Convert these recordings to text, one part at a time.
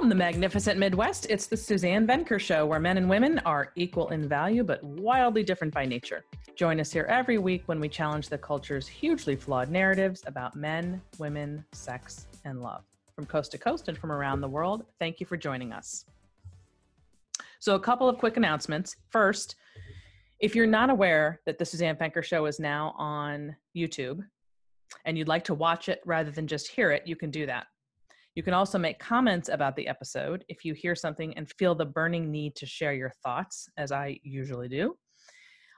From the magnificent Midwest, it's the Suzanne Venker Show, where men and women are equal in value but wildly different by nature. Join us here every week when we challenge the culture's hugely flawed narratives about men, women, sex, and love. From coast to coast and from around the world, thank you for joining us. So, a couple of quick announcements. First, if you're not aware that the Suzanne Venker Show is now on YouTube and you'd like to watch it rather than just hear it, you can do that. You can also make comments about the episode if you hear something and feel the burning need to share your thoughts, as I usually do.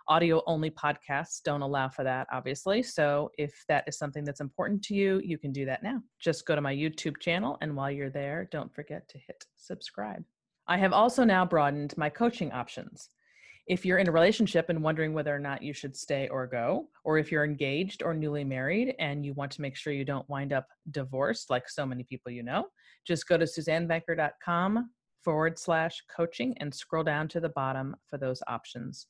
Audio only podcasts don't allow for that, obviously. So if that is something that's important to you, you can do that now. Just go to my YouTube channel, and while you're there, don't forget to hit subscribe. I have also now broadened my coaching options. If you're in a relationship and wondering whether or not you should stay or go, or if you're engaged or newly married and you want to make sure you don't wind up divorced like so many people you know, just go to suzannevenker.com forward slash coaching and scroll down to the bottom for those options.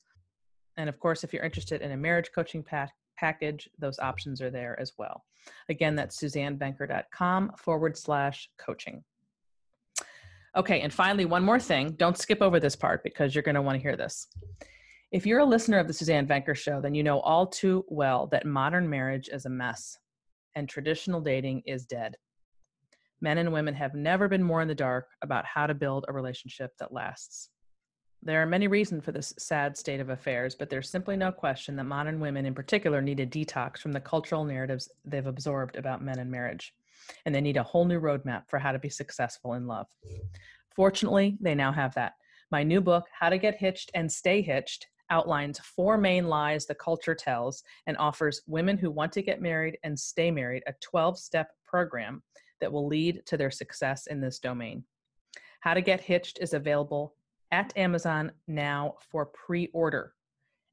And of course, if you're interested in a marriage coaching pack, package, those options are there as well. Again, that's suzannevenker.com forward slash coaching. Okay, and finally, one more thing. Don't skip over this part because you're going to want to hear this. If you're a listener of the Suzanne Venker Show, then you know all too well that modern marriage is a mess and traditional dating is dead. Men and women have never been more in the dark about how to build a relationship that lasts. There are many reasons for this sad state of affairs, but there's simply no question that modern women in particular need a detox from the cultural narratives they've absorbed about men and marriage and they need a whole new roadmap for how to be successful in love. Fortunately, they now have that. My new book, How to Get Hitched and Stay Hitched, outlines four main lies the culture tells and offers women who want to get married and stay married a 12 step program that will lead to their success in this domain. How to Get Hitched is available at Amazon now for pre order,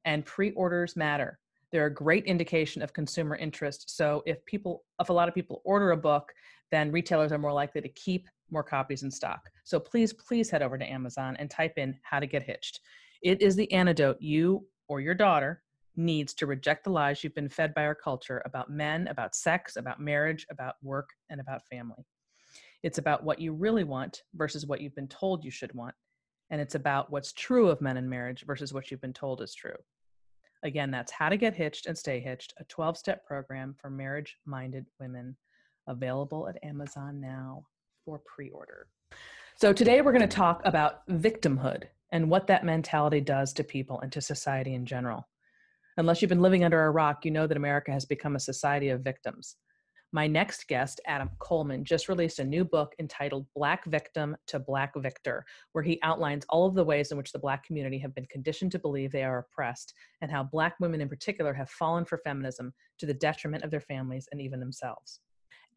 and pre orders matter they're a great indication of consumer interest. So if people, if a lot of people order a book, then retailers are more likely to keep more copies in stock. So please, please head over to Amazon and type in how to get hitched. It is the antidote you or your daughter needs to reject the lies you've been fed by our culture about men, about sex, about marriage, about work, and about family. It's about what you really want versus what you've been told you should want. And it's about what's true of men in marriage versus what you've been told is true. Again, that's How to Get Hitched and Stay Hitched, a 12 step program for marriage minded women, available at Amazon now for pre order. So, today we're going to talk about victimhood and what that mentality does to people and to society in general. Unless you've been living under a rock, you know that America has become a society of victims. My next guest, Adam Coleman, just released a new book entitled Black Victim to Black Victor, where he outlines all of the ways in which the Black community have been conditioned to believe they are oppressed and how Black women in particular have fallen for feminism to the detriment of their families and even themselves.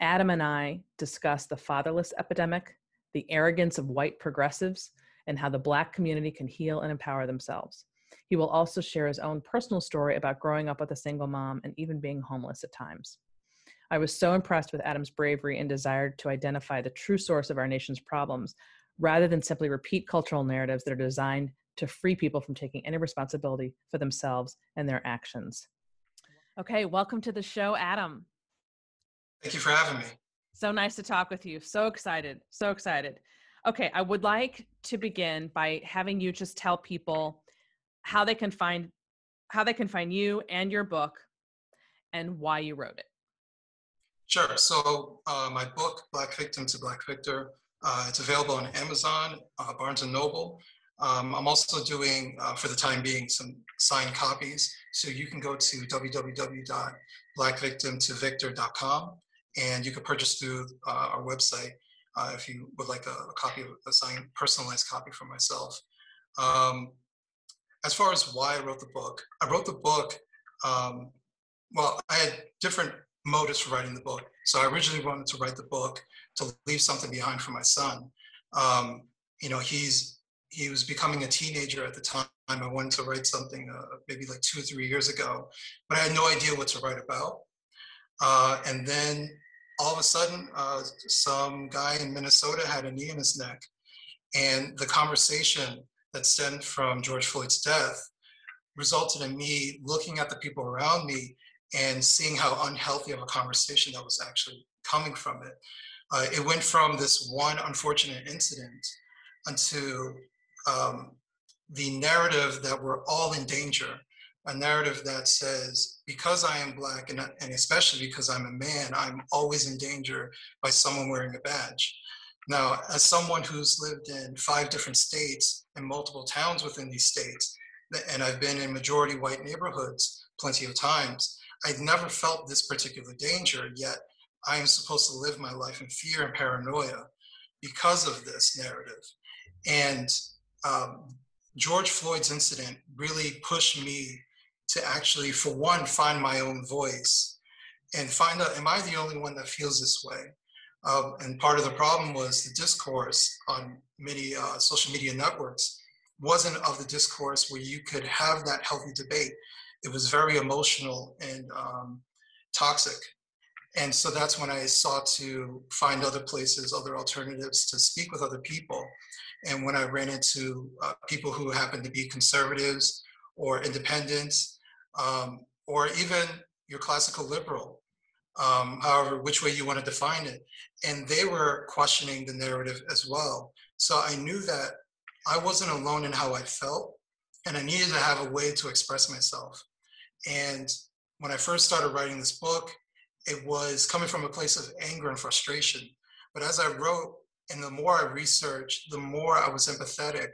Adam and I discuss the fatherless epidemic, the arrogance of white progressives, and how the Black community can heal and empower themselves. He will also share his own personal story about growing up with a single mom and even being homeless at times. I was so impressed with Adam's bravery and desire to identify the true source of our nation's problems rather than simply repeat cultural narratives that are designed to free people from taking any responsibility for themselves and their actions. Okay, welcome to the show, Adam. Thank you for having me. So nice to talk with you. So excited. So excited. Okay, I would like to begin by having you just tell people how they can find how they can find you and your book and why you wrote it. Sure. So uh, my book, Black Victim to Black Victor, uh, it's available on Amazon, uh, Barnes and Noble. Um, I'm also doing, uh, for the time being, some signed copies. So you can go to www.blackvictimtovictor.com and you can purchase through uh, our website uh, if you would like a, a, copy of a signed, personalized copy for myself. Um, as far as why I wrote the book, I wrote the book. Um, well, I had different motives for writing the book. So I originally wanted to write the book to leave something behind for my son. Um, you know, he's he was becoming a teenager at the time. I wanted to write something uh, maybe like two or three years ago, but I had no idea what to write about. Uh, and then all of a sudden, uh, some guy in Minnesota had a knee in his neck, and the conversation that stemmed from George Floyd's death resulted in me looking at the people around me and seeing how unhealthy of a conversation that was actually coming from it. Uh, it went from this one unfortunate incident unto um, the narrative that we're all in danger, a narrative that says, because I am Black, and, and especially because I'm a man, I'm always in danger by someone wearing a badge. Now, as someone who's lived in five different states and multiple towns within these states, and I've been in majority white neighborhoods plenty of times, I've never felt this particular danger, yet I am supposed to live my life in fear and paranoia because of this narrative. And um, George Floyd's incident really pushed me to actually, for one, find my own voice and find out, am I the only one that feels this way? Uh, and part of the problem was the discourse on many uh, social media networks wasn't of the discourse where you could have that healthy debate. It was very emotional and um, toxic. And so that's when I sought to find other places, other alternatives to speak with other people. And when I ran into uh, people who happened to be conservatives or independents, um, or even your classical liberal, um, however, which way you want to define it. And they were questioning the narrative as well. So I knew that I wasn't alone in how I felt, and I needed to have a way to express myself. And when I first started writing this book, it was coming from a place of anger and frustration. But as I wrote, and the more I researched, the more I was empathetic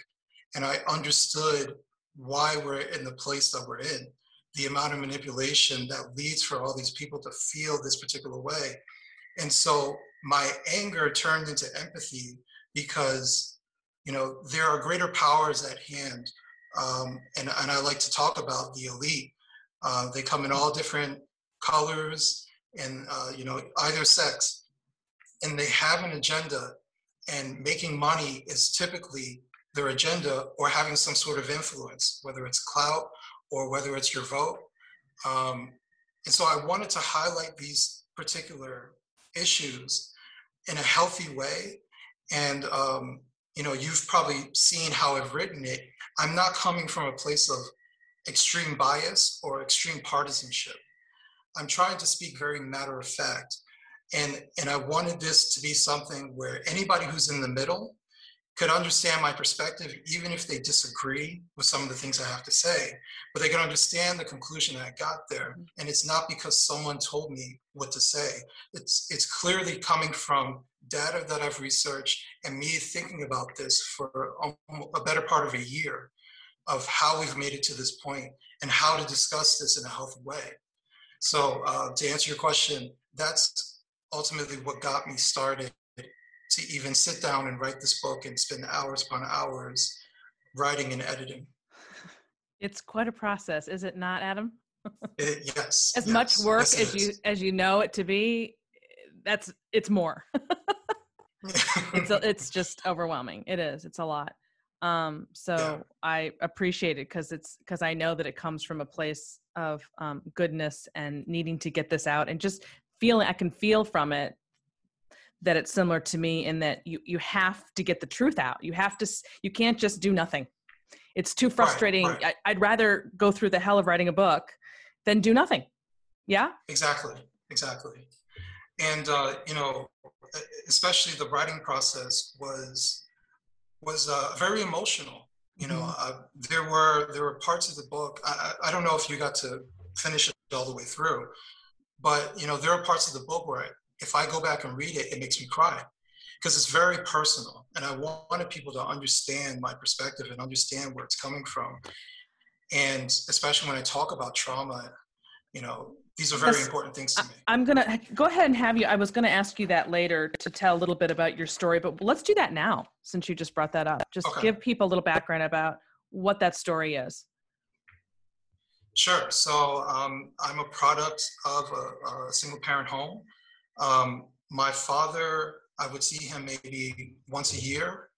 and I understood why we're in the place that we're in the amount of manipulation that leads for all these people to feel this particular way. And so my anger turned into empathy because, you know, there are greater powers at hand. Um, and, and I like to talk about the elite. Uh, they come in all different colors and, uh, you know, either sex. And they have an agenda, and making money is typically their agenda or having some sort of influence, whether it's clout or whether it's your vote. Um, and so I wanted to highlight these particular issues in a healthy way. And, um, you know, you've probably seen how I've written it. I'm not coming from a place of extreme bias or extreme partisanship. I'm trying to speak very matter of fact. And, and I wanted this to be something where anybody who's in the middle could understand my perspective, even if they disagree with some of the things I have to say, but they can understand the conclusion that I got there. Mm-hmm. And it's not because someone told me what to say. It's, it's clearly coming from data that I've researched and me thinking about this for a better part of a year of how we've made it to this point and how to discuss this in a healthy way. So uh, to answer your question, that's ultimately what got me started to even sit down and write this book and spend hours upon hours writing and editing. It's quite a process, is it not, Adam? It, yes. as yes, much work yes, as you as you know it to be, that's it's more. it's it's just overwhelming. It is. It's a lot. Um, so yeah. I appreciate it because it's because I know that it comes from a place of um, goodness and needing to get this out and just feeling I can feel from it that it's similar to me in that you you have to get the truth out. You have to you can't just do nothing. It's too frustrating. Right, right. I, I'd rather go through the hell of writing a book than do nothing. Yeah. Exactly. Exactly. And uh, you know, especially the writing process was was uh, very emotional. You know, mm-hmm. uh, there were there were parts of the book. I, I don't know if you got to finish it all the way through, but you know, there are parts of the book where if I go back and read it, it makes me cry because it's very personal. And I wanted people to understand my perspective and understand where it's coming from. And especially when I talk about trauma, you know, these are very important things to me. I'm going to go ahead and have you. I was going to ask you that later to tell a little bit about your story, but let's do that now since you just brought that up. Just okay. give people a little background about what that story is. Sure. So um, I'm a product of a, a single parent home. Um, my father, I would see him maybe once a year.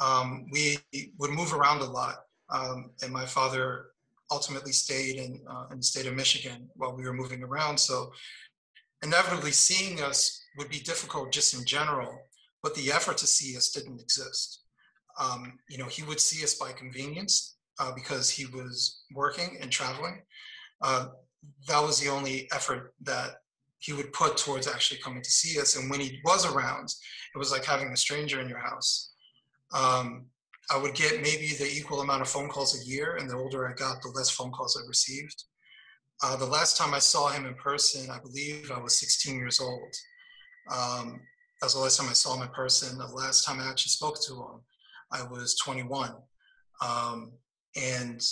Um, we would move around a lot, um, and my father ultimately stayed in, uh, in the state of Michigan while we were moving around. So inevitably, seeing us would be difficult just in general, but the effort to see us didn't exist. Um, you know, he would see us by convenience uh, because he was working and traveling. Uh, that was the only effort that he would put towards actually coming to see us. And when he was around, it was like having a stranger in your house. Um, I would get maybe the equal amount of phone calls a year, and the older I got, the less phone calls I received. Uh, the last time I saw him in person, I believe I was 16 years old. Um, that was the last time I saw him in person. The last time I actually spoke to him, I was 21. Um, and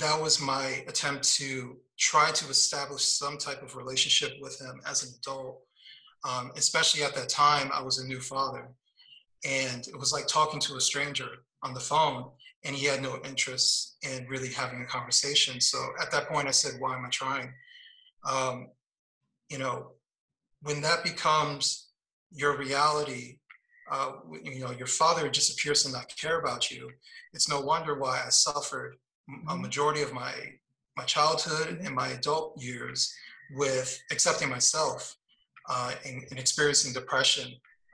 that was my attempt to try to establish some type of relationship with him as an adult. Um, especially at that time, I was a new father. And it was like talking to a stranger on the phone, and he had no interest in really having a conversation. So at that point, I said, Why am I trying? Um, you know, when that becomes your reality, uh, you know, your father just appears to not care about you. It's no wonder why I suffered a mm-hmm. majority of my my childhood and my adult years with accepting myself uh, and, and, experiencing depression.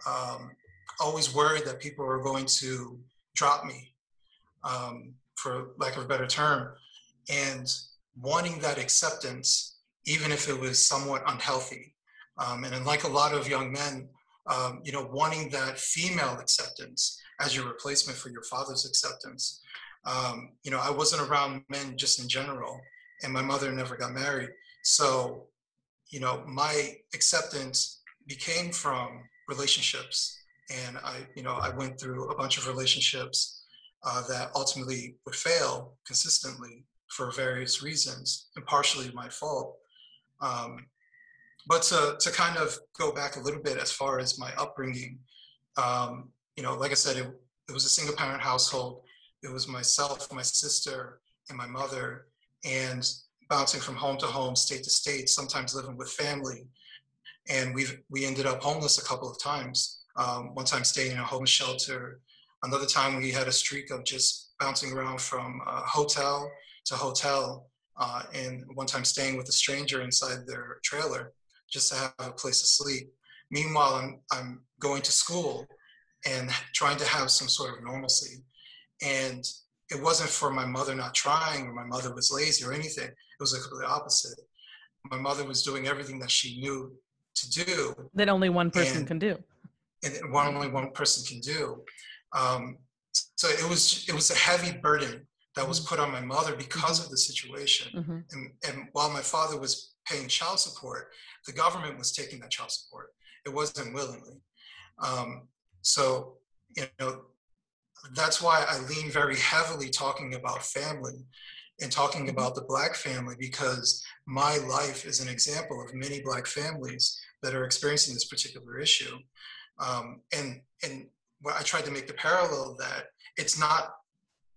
Um, always worried that people were going to drop me, um, for lack of a better term, and wanting that acceptance, even if it was somewhat unhealthy. Um, and like a lot of young men, um, you know, wanting that female acceptance as your replacement for your father's acceptance. Um, you know, I wasn't around men just in general, and my mother never got married. So, you know, my acceptance became from relationships. And I, you know, I went through a bunch of relationships uh, that ultimately would fail consistently for various reasons, and partially my fault. Um, but to, to kind of go back a little bit as far as my upbringing, um, you know, like I said, it, it was a single parent household. It was myself, my sister, and my mother, and bouncing from home to home, state to state, sometimes living with family. And we we ended up homeless a couple of times. Um, one time staying in a homeless shelter. Another time we had a streak of just bouncing around from uh, hotel to hotel. Uh, and one time staying with a stranger inside their trailer just to have a place to sleep. Meanwhile, I'm, I'm going to school and trying to have some sort of normalcy. And it wasn't for my mother not trying or my mother was lazy or anything. It was the complete opposite. My mother was doing everything that she knew to do. That only one person can do. And one only one person can do. Um, so it was it was a heavy burden that was mm-hmm. put on my mother because mm-hmm. of the situation. Mm-hmm. And, and while my father was paying child support, the government was taking that child support. It wasn't willingly. Um, so, you know, that's why I lean very heavily talking about family and talking mm-hmm. about the Black family because my life is an example of many Black families that are experiencing this particular issue. Um, and and I tried to make the parallel that it's not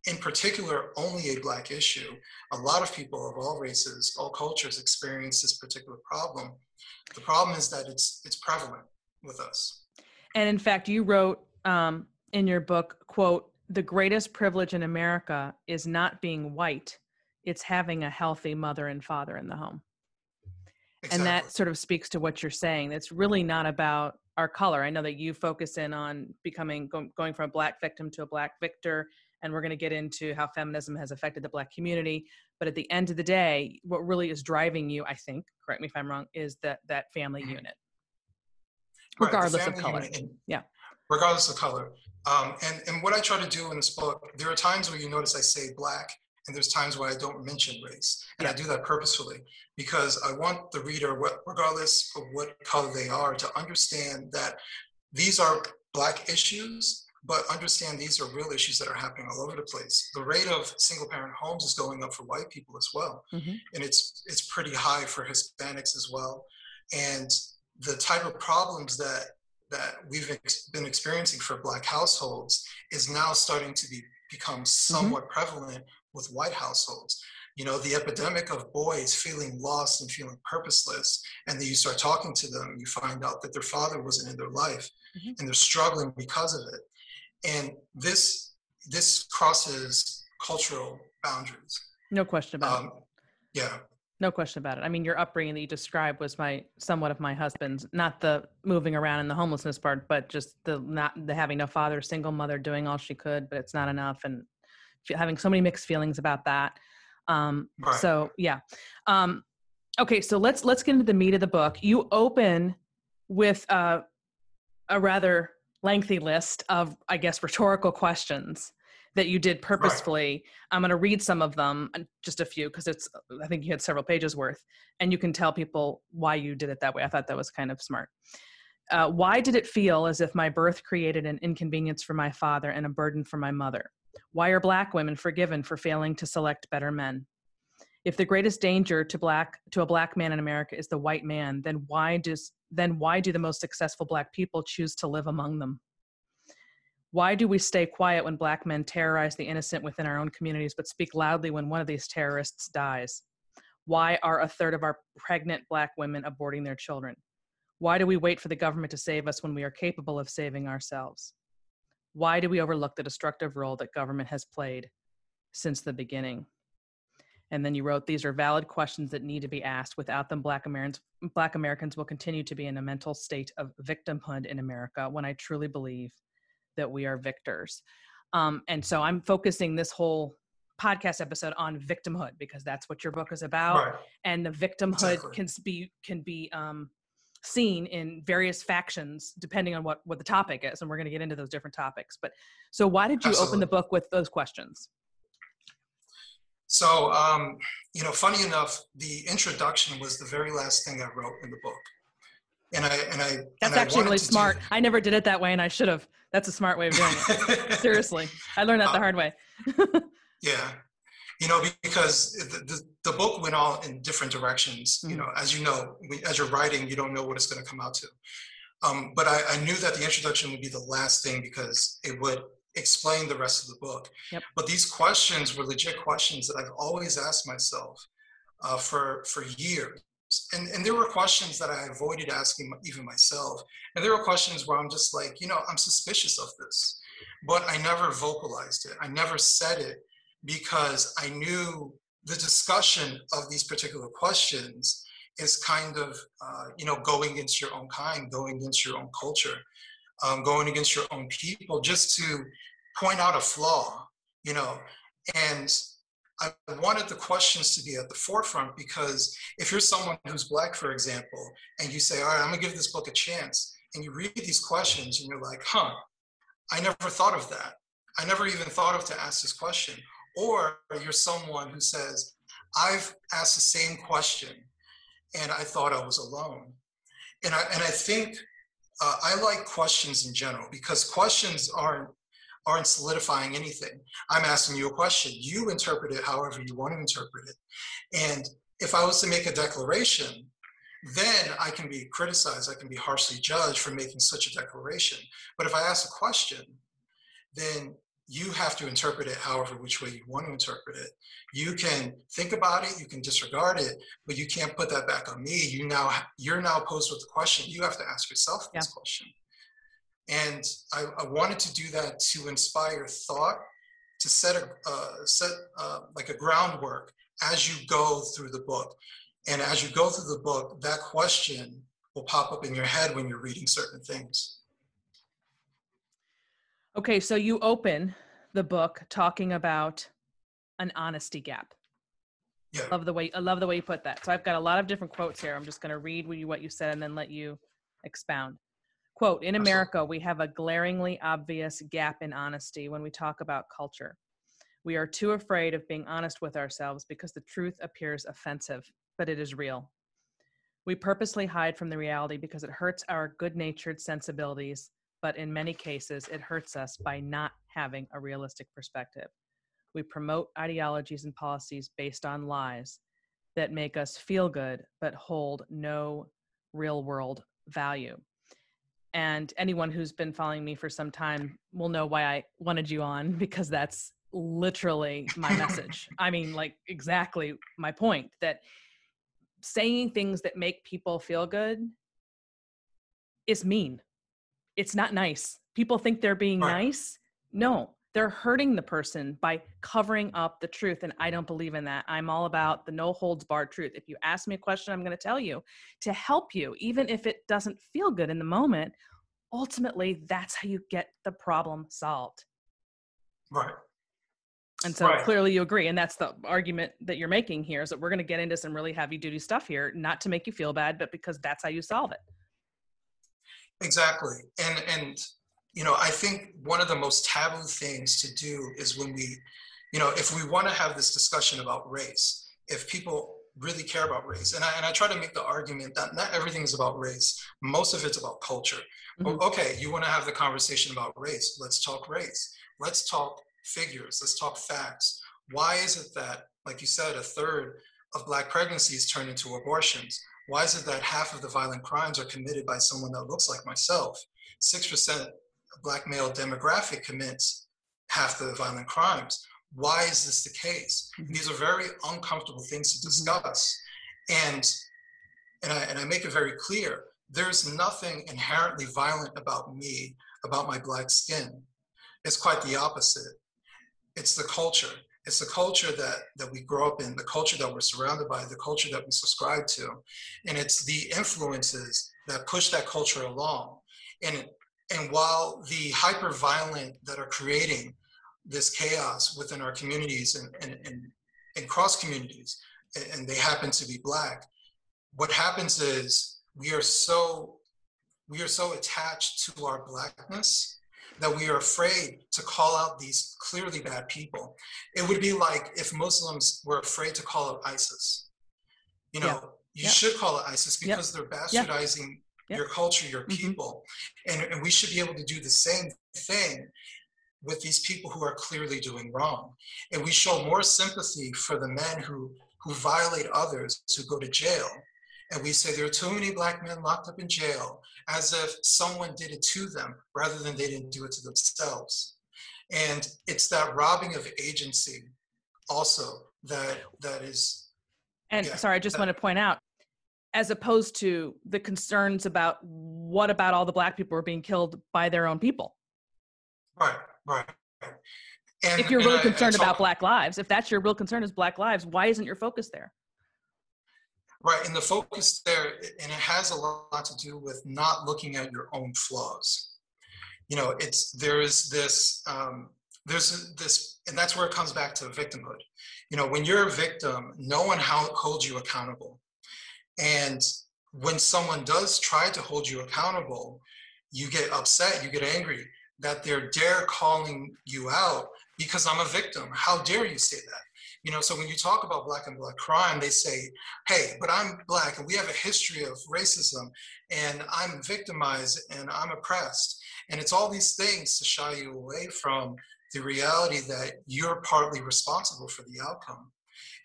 in particular only a black issue. A lot of people of all races, all cultures experience this particular problem. The problem is that it's it's prevalent with us. And in fact, you wrote um, in your book, "quote The greatest privilege in America is not being white; it's having a healthy mother and father in the home." Exactly. And that sort of speaks to what you're saying. It's really not about our color. I know that you focus in on becoming go, going from a black victim to a black victor and we're going to get into how feminism has affected the black community but at the end of the day what really is driving you i think correct me if i'm wrong is that that family mm-hmm. unit. Regardless right, of color. unit, yeah. Regardless of color. Um, and and what i try to do in this book there are times where you notice i say black and there's times where i don't mention race and yeah. i do that purposefully because i want the reader regardless of what color they are to understand that these are black issues but understand these are real issues that are happening all over the place. The rate of single parent homes is going up for white people as well, mm-hmm. and it's it's pretty high for Hispanics as well. And the type of problems that that we've ex- been experiencing for black households is now starting to be become mm-hmm. somewhat mm-hmm. prevalent with white households. You know the epidemic of boys feeling lost and feeling purposeless and then you start talking to them you find out that their father wasn't in their life mm-hmm. and they're struggling because of it. And this this crosses cultural boundaries. No question about um, it. yeah. No question about it. I mean your upbringing that you described was my somewhat of my husband's not the moving around in the homelessness part but just the not the having no father single mother doing all she could but it's not enough and having so many mixed feelings about that um right. so yeah um Okay, so let's let's get into the meat of the book. You open with uh, a rather lengthy list of, I guess, rhetorical questions that you did purposefully. Right. I'm going to read some of them, just a few, because it's, I think you had several pages worth, and you can tell people why you did it that way. I thought that was kind of smart. Uh, why did it feel as if my birth created an inconvenience for my father and a burden for my mother? Why are black women forgiven for failing to select better men? If the greatest danger to black to a black man in America is the white man, then why does then why do the most successful black people choose to live among them? Why do we stay quiet when black men terrorize the innocent within our own communities but speak loudly when one of these terrorists dies? Why are a third of our pregnant black women aborting their children? Why do we wait for the government to save us when we are capable of saving ourselves? Why do we overlook the destructive role that government has played since the beginning? And then you wrote, These are valid questions that need to be asked. Without them, Black Americans, Black Americans will continue to be in a mental state of victimhood in America when I truly believe that we are victors. Um, and so I'm focusing this whole podcast episode on victimhood because that's what your book is about. Right. And the victimhood exactly. can be can be um, seen in various factions depending on what what the topic is, and we're going to get into those different topics. But so, why did you Absolutely. open the book with those questions? So, um, you know, funny enough, the introduction was the very last thing I wrote in the book and I and I that's and actually really smart. I never did it that way, and I should have. That's a smart way of doing it. Seriously, I learned that the uh, hard way. yeah, you know, because the, the, the, book went all in different directions. Mm-hmm. You know, as you know, as you're writing, you don't know what it's going to come out to. Um, but I, I, knew that the introduction would be the last thing because it would explain the rest of the book. Yep. But these questions were legit questions that I've always asked myself uh, for for years and, and there were questions that I avoided asking even myself. And there were questions where I'm just like, you know, I'm suspicious of this, but I never vocalized it. I never said it because I knew the discussion of these particular questions is kind of, uh, you know, going against your own kind, going against your own culture, um, going against your own people, just to point out a flaw, you know. And I wanted the questions to be at the forefront because if you're someone who's black, for example, and you say, all right, I'm gonna give this book a chance, and you read these questions and you're like, huh, I never thought of that. I never even thought of to ask this question. Or you're someone who says, I've asked the same question and I thought I was alone. And I, and I think uh, I like questions in general because questions aren't aren't solidifying anything. I'm asking you a question. You interpret it however you want to interpret it. And if I was to make a declaration, then I can be criticized, I can be harshly judged for making such a declaration. But if I ask a question, then you have to interpret it however which way you want to interpret it. You can think about it, you can disregard it, but you can't put that back on me. You now you're now posed with the question. You have to ask yourself yeah. this question. And I, I, wanted to do that to inspire thought, to set a uh, set uh, like a groundwork as you go through the book. And as you go through the book, that question will pop up in your head when you're reading certain things. Okay, so you open the book talking about an honesty gap. Yeah. Love the way I love the way you put that. So I've got a lot of different quotes here. I'm just going to read what you, what you said and then let you expound. Quote In America, we have a glaringly obvious gap in honesty when we talk about culture. We are too afraid of being honest with ourselves because the truth appears offensive, but it is real. We purposely hide from the reality because it hurts our good natured sensibilities, but in many cases, it hurts us by not having a realistic perspective. We promote ideologies and policies based on lies that make us feel good, but hold no real world value and anyone who's been following me for some time will know why I wanted you on because that's literally my message. I mean, like exactly my point that saying things that make people feel good is mean. It's not nice. People think they're being right. nice. No, they're hurting the person by covering up the truth and i don't believe in that i'm all about the no holds barred truth if you ask me a question i'm going to tell you to help you even if it doesn't feel good in the moment ultimately that's how you get the problem solved right And so right. clearly you agree. And that's the argument that you're making here is that we're going to get into some really heavy duty stuff here, not to make you feel bad, but because that's how you solve it. Exactly. And, and, you know, I think one of the most taboo things to do is when we, you know, if we want to have this discussion about race, if people really care about race, and I, and I try to make the argument that not everything is about race, most of it's about culture. Mm-hmm. Okay, you want to have the conversation about race, let's talk race. Let's talk figures, let's talk facts. Why is it that, like you said, a third of Black pregnancies turn into abortions? Why is it that half of the violent crimes are committed by someone that looks like myself? 6% Black male demographic commits half the violent crimes. Why is this the case? Mm-hmm. These are very uncomfortable things to mm-hmm. discuss. And, and, I, and I make it very clear there's nothing inherently violent about me, about my Black skin. It's quite the opposite it's the culture. It's the culture that, that we grow up in, the culture that we're surrounded by, the culture that we subscribe to. And it's the influences that push that culture along. And, and while the hyper violent that are creating this chaos within our communities and, and, and, and cross communities, and they happen to be black, what happens is we are so we are so attached to our blackness that we are afraid to call out these clearly bad people. It would be like if Muslims were afraid to call out ISIS. You know, yeah. you yeah. should call it ISIS because they're bastardizing your culture, your mm-hmm. people. Mm-hmm. And, and we should be able to do the same thing with these people who are clearly doing wrong. And we show more sympathy for the men who, who violate others, who go to jail, and we say there are too many black men locked up in jail as if someone did it to them rather than they didn't do it to themselves. And it's that robbing of agency also that that is and yeah, sorry, I just that, want to point out, as opposed to the concerns about what about all the black people who are being killed by their own people. Right, right. And, if you're really concerned about black lives, if that's your real concern is black lives, why isn't your focus there? Right, and the focus there, and it has a lot to do with not looking at your own flaws. You know, it's there is this um, there's this, and that's where it comes back to victimhood. You know, when you're a victim, no one holds you accountable, and when someone does try to hold you accountable, you get upset, you get angry that they're dare calling you out because I'm a victim. How dare you say that? You know, so when you talk about black and black crime, they say, hey, but I'm black and we have a history of racism and I'm victimized and I'm oppressed. And it's all these things to shy you away from the reality that you're partly responsible for the outcome.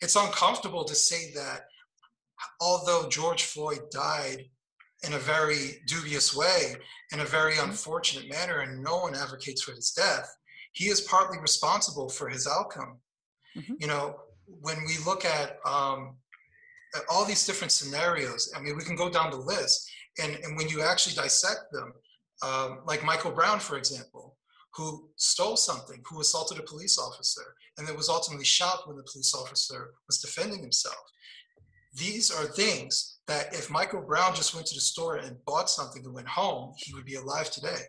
It's uncomfortable to say that although George Floyd died in a very dubious way, in a very mm-hmm. unfortunate manner, and no one advocates for his death, he is partly responsible for his outcome. Mm-hmm. You know, when we look at, um, at all these different scenarios, I mean, we can go down the list, and, and when you actually dissect them, um, like Michael Brown, for example, who stole something, who assaulted a police officer, and then was ultimately shot when the police officer was defending himself. These are things that if Michael Brown just went to the store and bought something and went home, he would be alive today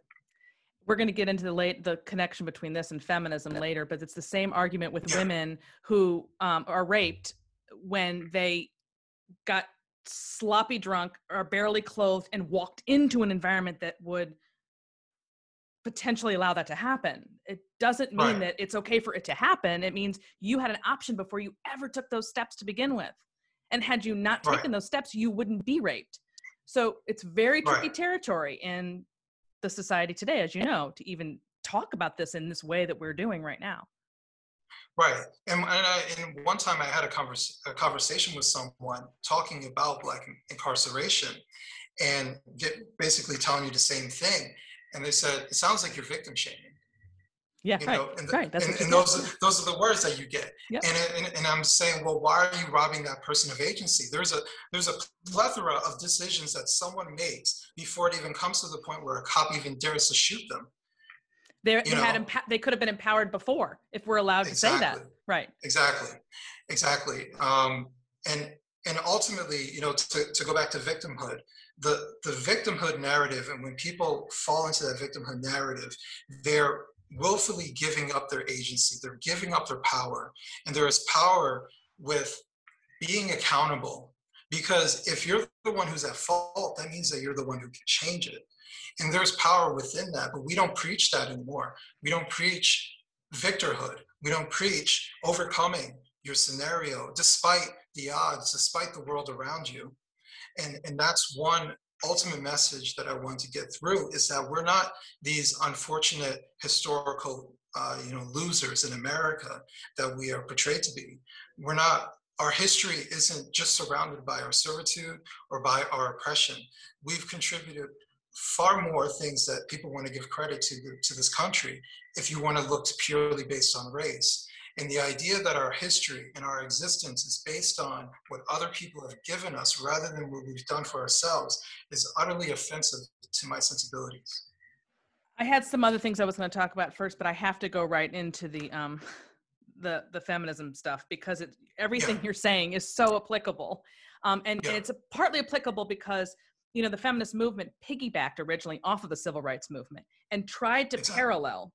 we're going to get into the late the connection between this and feminism later but it's the same argument with women who um, are raped when they got sloppy drunk or barely clothed and walked into an environment that would potentially allow that to happen it doesn't mean right. that it's okay for it to happen it means you had an option before you ever took those steps to begin with and had you not taken right. those steps you wouldn't be raped so it's very tricky right. territory and the society today, as you know, to even talk about this in this way that we're doing right now. Right. And, and, I, and one time I had a, converse, a conversation with someone talking about Black incarceration and get, basically telling you the same thing. And they said, it sounds like you're victim shaming. Yeah, you right. Know, and, the, right. That's and, and those, are, those are the words that you get. Yep. And, and, and I'm saying, well, why are you robbing that person of agency? There's a there's a plethora of decisions that someone makes before it even comes to the point where a cop even dares to shoot them. They, had empa- they could have been empowered before if we're allowed exactly. to say that. Right. Exactly. Exactly. Um, and and ultimately, you know, to, to go back to victimhood, the the victimhood narrative, and when people fall into that victimhood narrative, they're willfully giving up their agency. They're giving up their power. And there is power with being accountable. Because if you're the one who's at fault, that means that you're the one who can change it. And there's power within that, but we don't preach that anymore. We don't preach victorhood. We don't preach overcoming your scenario despite the odds, despite the world around you. And, and that's one ultimate message that I want to get through is that we're not these unfortunate historical uh, you know losers in America that we are portrayed to be. We're not our history isn't just surrounded by our servitude or by our oppression. We've contributed far more things that people want to give credit to to this country if you want to look purely based on race. And the idea that our history and our existence is based on what other people have given us rather than what we've done for ourselves is utterly offensive to my sensibilities. I had some other things I was going to talk about first, but I have to go right into the um, the the feminism stuff because it everything yeah. you're saying is so applicable, um, and, yeah. it's partly applicable because you know the feminist movement piggybacked originally off of the civil rights movement and tried to exactly. parallel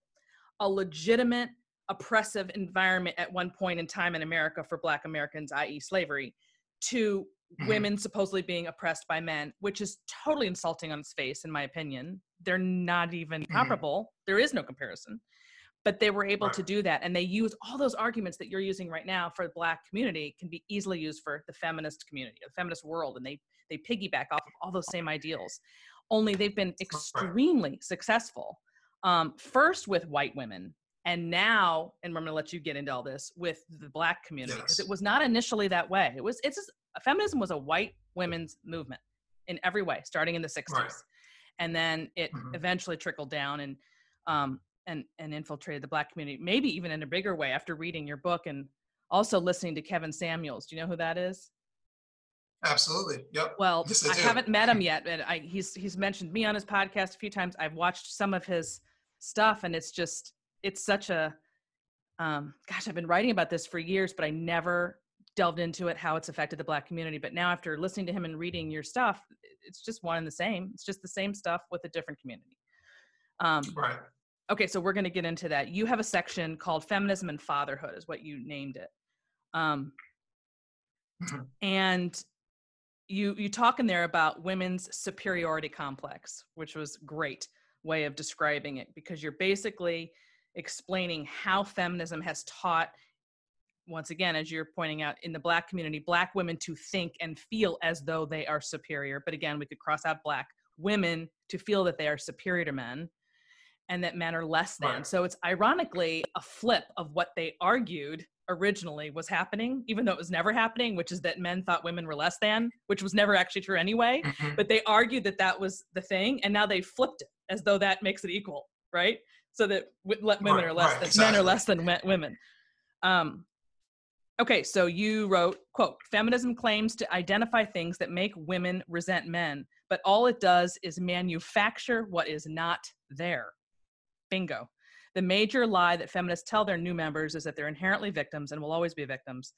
a legitimate oppressive environment at one point in time in America for Black Americans, i.e., slavery, to mm-hmm. women supposedly being oppressed by men, which is totally insulting on its face, in my opinion. They're not even mm-hmm. comparable. There is no comparison. But they were able right. to do that. And they use all those arguments that you're using right now for the Black community can be easily used for the feminist community, the feminist world. And they, they piggyback off of all those same ideals. Only they've been extremely successful. Um, first with white women and now and i'm going to let you get into all this with the black community because yes. it was not initially that way it was it's just, feminism was a white women's movement in every way starting in the 60s right. and then it mm-hmm. eventually trickled down and um and and infiltrated the black community maybe even in a bigger way after reading your book and also listening to kevin samuels do you know who that is Absolutely. Yep. Well, yes, I, I haven't met him yet, but I, he's he's mentioned me on his podcast a few times. I've watched some of his stuff, and it's just it's such a um, gosh i've been writing about this for years but i never delved into it how it's affected the black community but now after listening to him and reading your stuff it's just one and the same. It's just the same stuff with a different community. Um, right. okay so we're going to get into that. You have a section called feminism and fatherhood is what you named it. Um, mm-hmm. and you you talk in there about women's superiority complex which was great way of describing it because you're basically explaining how feminism has taught once again as you're pointing out in the black community black women to think and feel as though they are superior but again we could cross out black women to feel that they are superior to men and that men are less than right. so it's ironically a flip of what they argued originally was happening even though it was never happening which is that men thought women were less than which was never actually true anyway mm-hmm. but they argued that that was the thing and now they flipped it as though that makes it equal right so that women right, are less right, exactly. men are less than women. Um, okay, so you wrote, quote, feminism claims to identify things that make women resent men, but all it does is manufacture what is not there. Bingo. The major lie that feminists tell their new members is that they're inherently victims and will always be victims.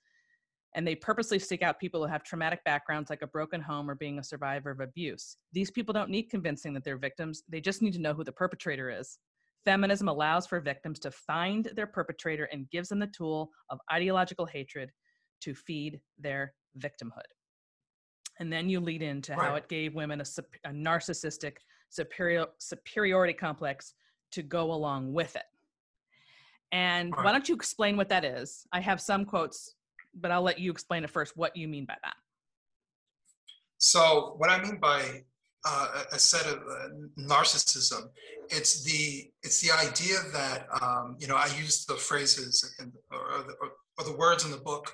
And they purposely seek out people who have traumatic backgrounds like a broken home or being a survivor of abuse. These people don't need convincing that they're victims, they just need to know who the perpetrator is. Feminism allows for victims to find their perpetrator and gives them the tool of ideological hatred to feed their victimhood. And then you lead into right. how it gave women a, a narcissistic superior, superiority complex to go along with it. And right. why don't you explain what that is? I have some quotes, but I'll let you explain it first what you mean by that. So, what I mean by uh, a set of uh, narcissism. It's the it's the idea that um, you know I use the phrases or, the, or, the, words in the book,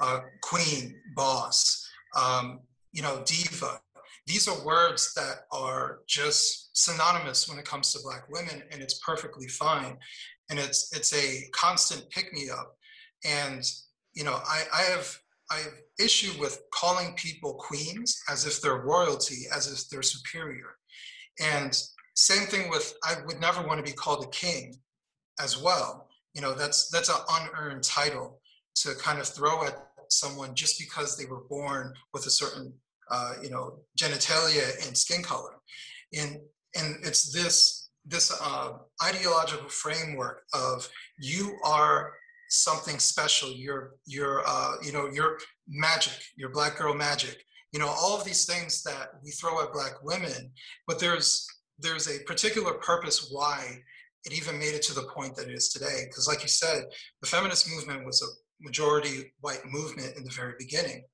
uh, queen, boss, um, you know, diva. These are words that are just synonymous when it comes to Black women, and it's perfectly fine. And it's it's a constant pick me up. And you know, I, I have I have issue with calling people queens as if they're royalty, as if they're superior. And same thing with I would never want to be called a king as well. You know, that's that's an unearned title to kind of throw at someone just because they were born with a certain uh, you know genitalia and skin color. And and it's this this uh, ideological framework of you are something special. You're you're uh, you know you're magic. You're black girl magic. You know all of these things that we throw at black women, but there's there's a particular purpose why it even made it to the point that it is today. Because like you said, the feminist movement was a majority white movement in the very beginning.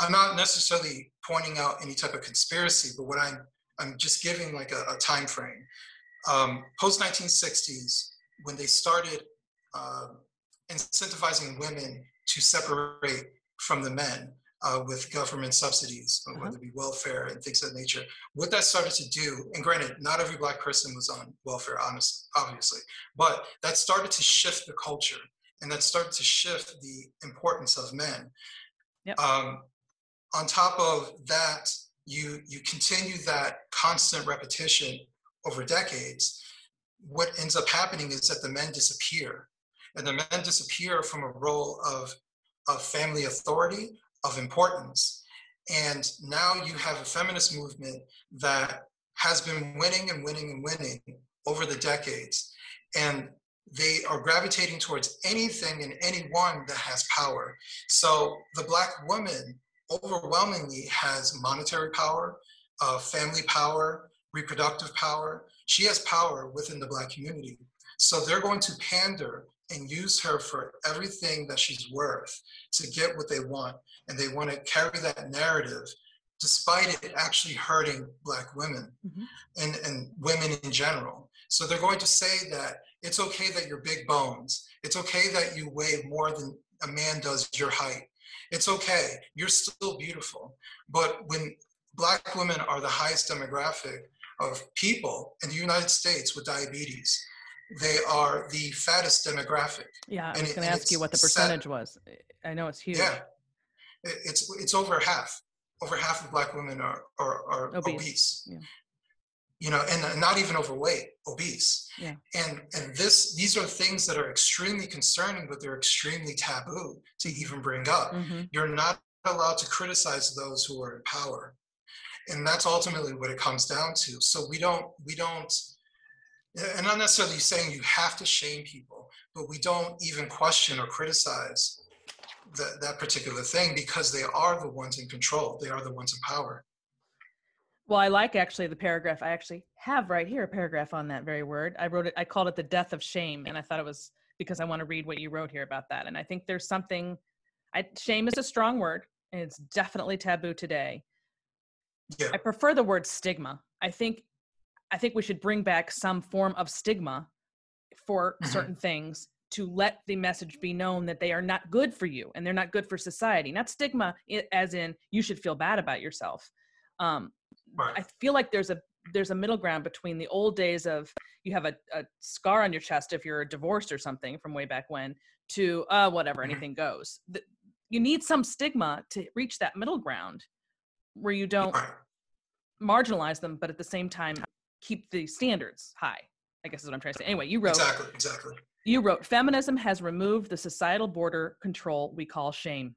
I'm not necessarily pointing out any type of conspiracy, but what I'm I'm just giving like a, a time frame. Um, Post 1960s, when they started uh, incentivizing women to separate from the men uh, with government subsidies, uh-huh. whether it be welfare and things of that nature. What that started to do, and granted, not every black person was on welfare, honestly, obviously, but that started to shift the culture and that started to shift the importance of men. Yep. Um, on top of that, you you continue that constant repetition over decades. What ends up happening is that the men disappear and the men disappear from a role of, of family authority, of importance. And now you have a feminist movement that has been winning and winning and winning over the decades. And they are gravitating towards anything and anyone that has power. So the Black woman overwhelmingly has monetary power, uh, family power, reproductive power. She has power within the Black community. So they're going to pander and use her for everything that she's worth to get what they want. And they want to carry that narrative despite it actually hurting Black women mm-hmm. and, and women in general. So they're going to say that it's okay that you're big bones. It's okay that you weigh more than a man does your height. It's okay. You're still beautiful. But when Black women are the highest demographic of people in the United States with diabetes, they are the fattest demographic. Yeah, I was going to ask you what the percentage set. was. I know it's huge. Yeah, it's it's over half. Over half of Black women are are, are obese. obese. Yeah. You know, and not even overweight, obese. Yeah. And and this these are things that are extremely concerning, but they're extremely taboo to even bring up. Mm-hmm. You're not allowed to criticize those who are in power, and that's ultimately what it comes down to. So we don't we don't and not necessarily saying you have to shame people, but we don't even question or criticize that, that particular thing because they are the ones in control. They are the ones in power. Well, I like actually the paragraph. I actually have right here a paragraph on that very word. I wrote it, I called it the death of shame. And I thought it was because I want to read what you wrote here about that. And I think there's something, I, shame is a strong word and it's definitely taboo today. Yeah. I prefer the word stigma. I think I think we should bring back some form of stigma for mm-hmm. certain things to let the message be known that they are not good for you and they're not good for society. Not stigma as in you should feel bad about yourself. Um, right. I feel like there's a there's a middle ground between the old days of you have a, a scar on your chest if you're divorced or something from way back when to uh, whatever mm-hmm. anything goes. The, you need some stigma to reach that middle ground where you don't marginalize them, but at the same time keep the standards high. I guess is what I'm trying to say. Anyway, you wrote exactly, exactly. You wrote feminism has removed the societal border control we call shame.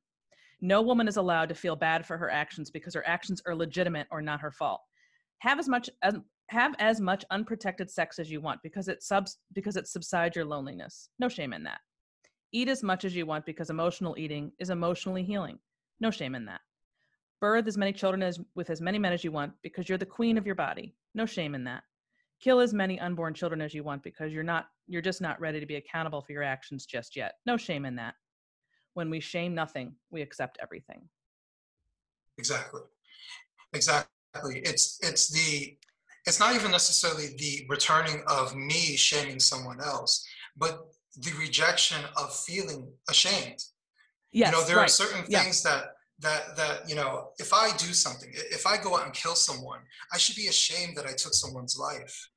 No woman is allowed to feel bad for her actions because her actions are legitimate or not her fault. Have as much as have as much unprotected sex as you want because it subs because it subsides your loneliness. No shame in that. Eat as much as you want because emotional eating is emotionally healing. No shame in that. Birth as many children as with as many men as you want because you're the queen of your body. No shame in that. Kill as many unborn children as you want because you're not you're just not ready to be accountable for your actions just yet. No shame in that. When we shame nothing, we accept everything. Exactly. Exactly. It's it's the it's not even necessarily the returning of me shaming someone else, but the rejection of feeling ashamed. Yes, you know, there right. are certain things yeah. that that that you know if i do something if i go out and kill someone i should be ashamed that i took someone's life.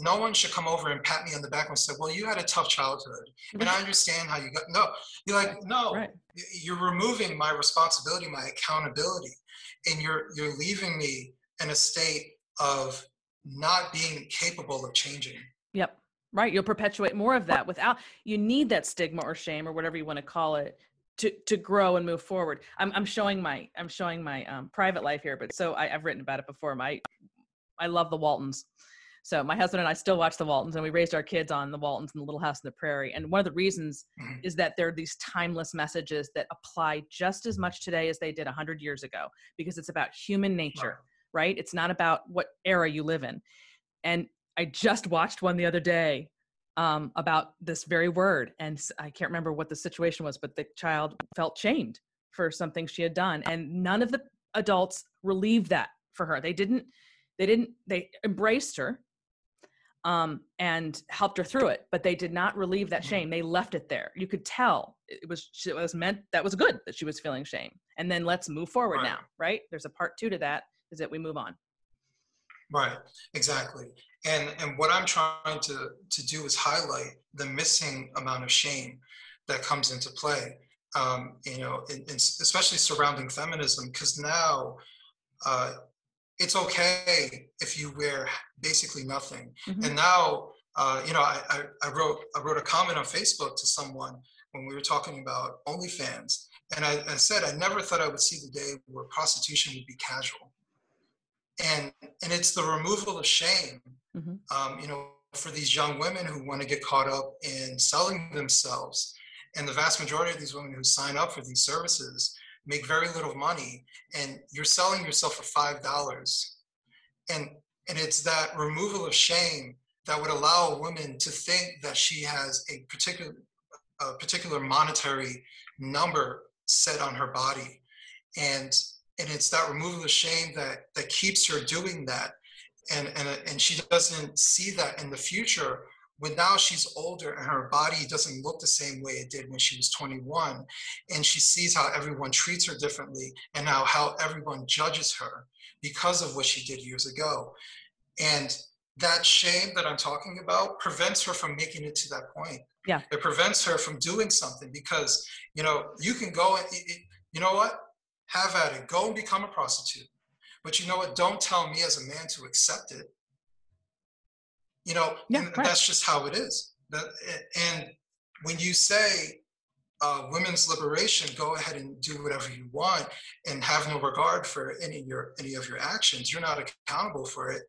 No one should come over and pat me on the back and say well you had a tough childhood and i understand how you got no you're like no right. you're removing my responsibility my accountability and you're you're leaving me in a state of not being capable of changing. Yep. Right you'll perpetuate more of that without you need that stigma or shame or whatever you want to call it to to grow and move forward. I'm I'm showing my I'm showing my um, private life here, but so I, I've written about it before. My I love the Waltons. So my husband and I still watch the Waltons, and we raised our kids on the Waltons and the Little House on the Prairie. And one of the reasons mm-hmm. is that there are these timeless messages that apply just as much today as they did 100 years ago, because it's about human nature, right? right? It's not about what era you live in. And I just watched one the other day um, about this very word, and I can't remember what the situation was, but the child felt shamed for something she had done, and none of the adults relieved that for her. They didn't. They didn't. They embraced her um, and helped her through it. But they did not relieve that mm-hmm. shame. They left it there. You could tell it was it was meant that was good that she was feeling shame. And then let's move forward right. now, right? There's a part two to that. Is that we move on. Right, exactly. And and what I'm trying to to do is highlight the missing amount of shame that comes into play. Um, you know, in, in especially surrounding feminism, because now uh, it's okay if you wear basically nothing. Mm-hmm. And now, uh, you know, I, I, I, wrote I wrote a comment on Facebook to someone when we were talking about OnlyFans, and I, I said I never thought I would see the day where prostitution would be casual. And and it's the removal of shame, mm-hmm. um, you know, for these young women who want to get caught up in selling themselves. And the vast majority of these women who sign up for these services make very little money and you're selling yourself for five dollars and and it's that removal of shame that would allow a woman to think that she has a particular a particular monetary number set on her body and and it's that removal of shame that that keeps her doing that and and and she doesn't see that in the future. When now she's older and her body doesn't look the same way it did when she was 21 and she sees how everyone treats her differently and now how everyone judges her because of what she did years ago. And that shame that i'm talking about prevents her from making it to that point. Yeah. It prevents her from doing something because you know you can go and you know what? Have at it. Go and become a prostitute but you know what don't tell me as a man to accept it you know yeah, right. that's just how it is and when you say uh, women's liberation go ahead and do whatever you want and have no regard for any of your any of your actions you're not accountable for it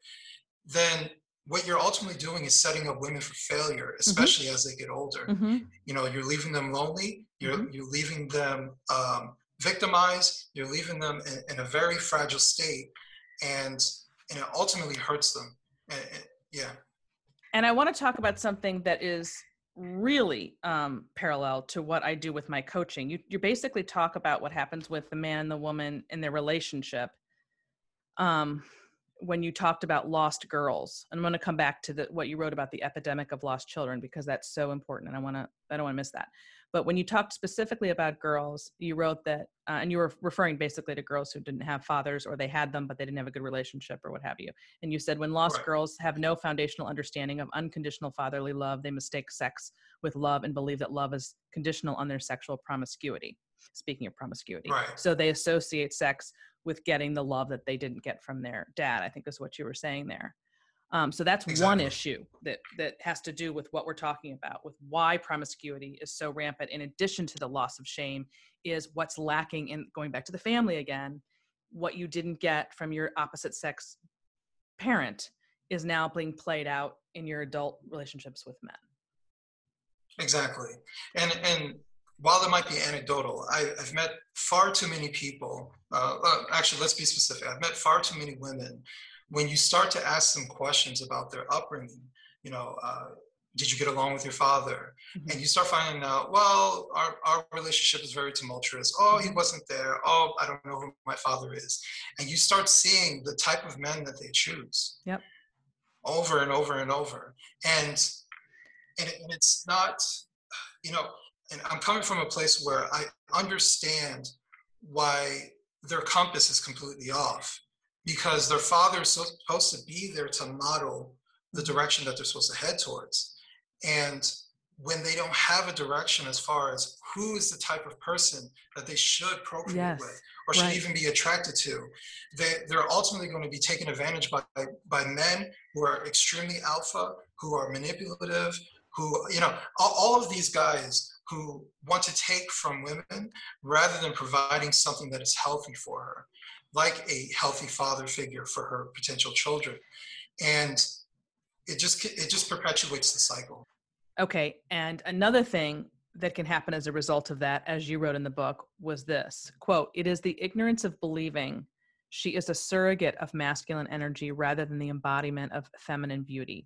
then what you're ultimately doing is setting up women for failure mm-hmm. especially mm-hmm. as they get older mm-hmm. you know you're leaving them lonely you're mm-hmm. you're leaving them um, victimized you're leaving them in, in, a very fragile state and and it ultimately hurts them and, and, yeah and I want to talk about something that is really um, parallel to what I do with my coaching. You, you basically talk about what happens with the man and the woman in their relationship. Um, when you talked about lost girls, I'm going to come back to the, what you wrote about the epidemic of lost children because that's so important, and I want to I don't want to miss that. But when you talked specifically about girls, you wrote that, uh, and you were referring basically to girls who didn't have fathers or they had them, but they didn't have a good relationship or what have you. And you said when lost right. girls have no foundational understanding of unconditional fatherly love, they mistake sex with love and believe that love is conditional on their sexual promiscuity. Speaking of promiscuity. Right. So they associate sex with getting the love that they didn't get from their dad, I think is what you were saying there. Um, so that's exactly. one issue that that has to do with what we're talking about, with why promiscuity is so rampant. In addition to the loss of shame, is what's lacking in going back to the family again. What you didn't get from your opposite sex parent is now being played out in your adult relationships with men. Exactly, and and while it might be anecdotal, I, have met far too many people. Uh, uh, actually, let's be specific. I've met far too many women when you start to ask them questions about their upbringing, you know, uh, did you get along with your father? Mm-hmm. And you start finding out, well, our, our relationship is very tumultuous. Oh, he mm-hmm. wasn't there. Oh, I don't know who my father is. And you start seeing the type of men that they choose. Yep. Over and over and over. And, and, and it's not, you know, and I'm coming from a place where I understand why their compass is completely off because their father is supposed to be there to model the direction that they're supposed to head towards. And when they don't have a direction as far as who is the type of person that they should procreate yes, with or should right. even be attracted to, they, they're ultimately going to be taken advantage by, by men who are extremely alpha, who are manipulative, who, you know, all, all of these guys who want to take from women rather than providing something that is healthy for her like a healthy father figure for her potential children. And it just it just perpetuates the cycle. Okay, and another thing that can happen as a result of that, as you wrote in the book, was this quote: "It is the ignorance of believing." She is a surrogate of masculine energy rather than the embodiment of feminine beauty.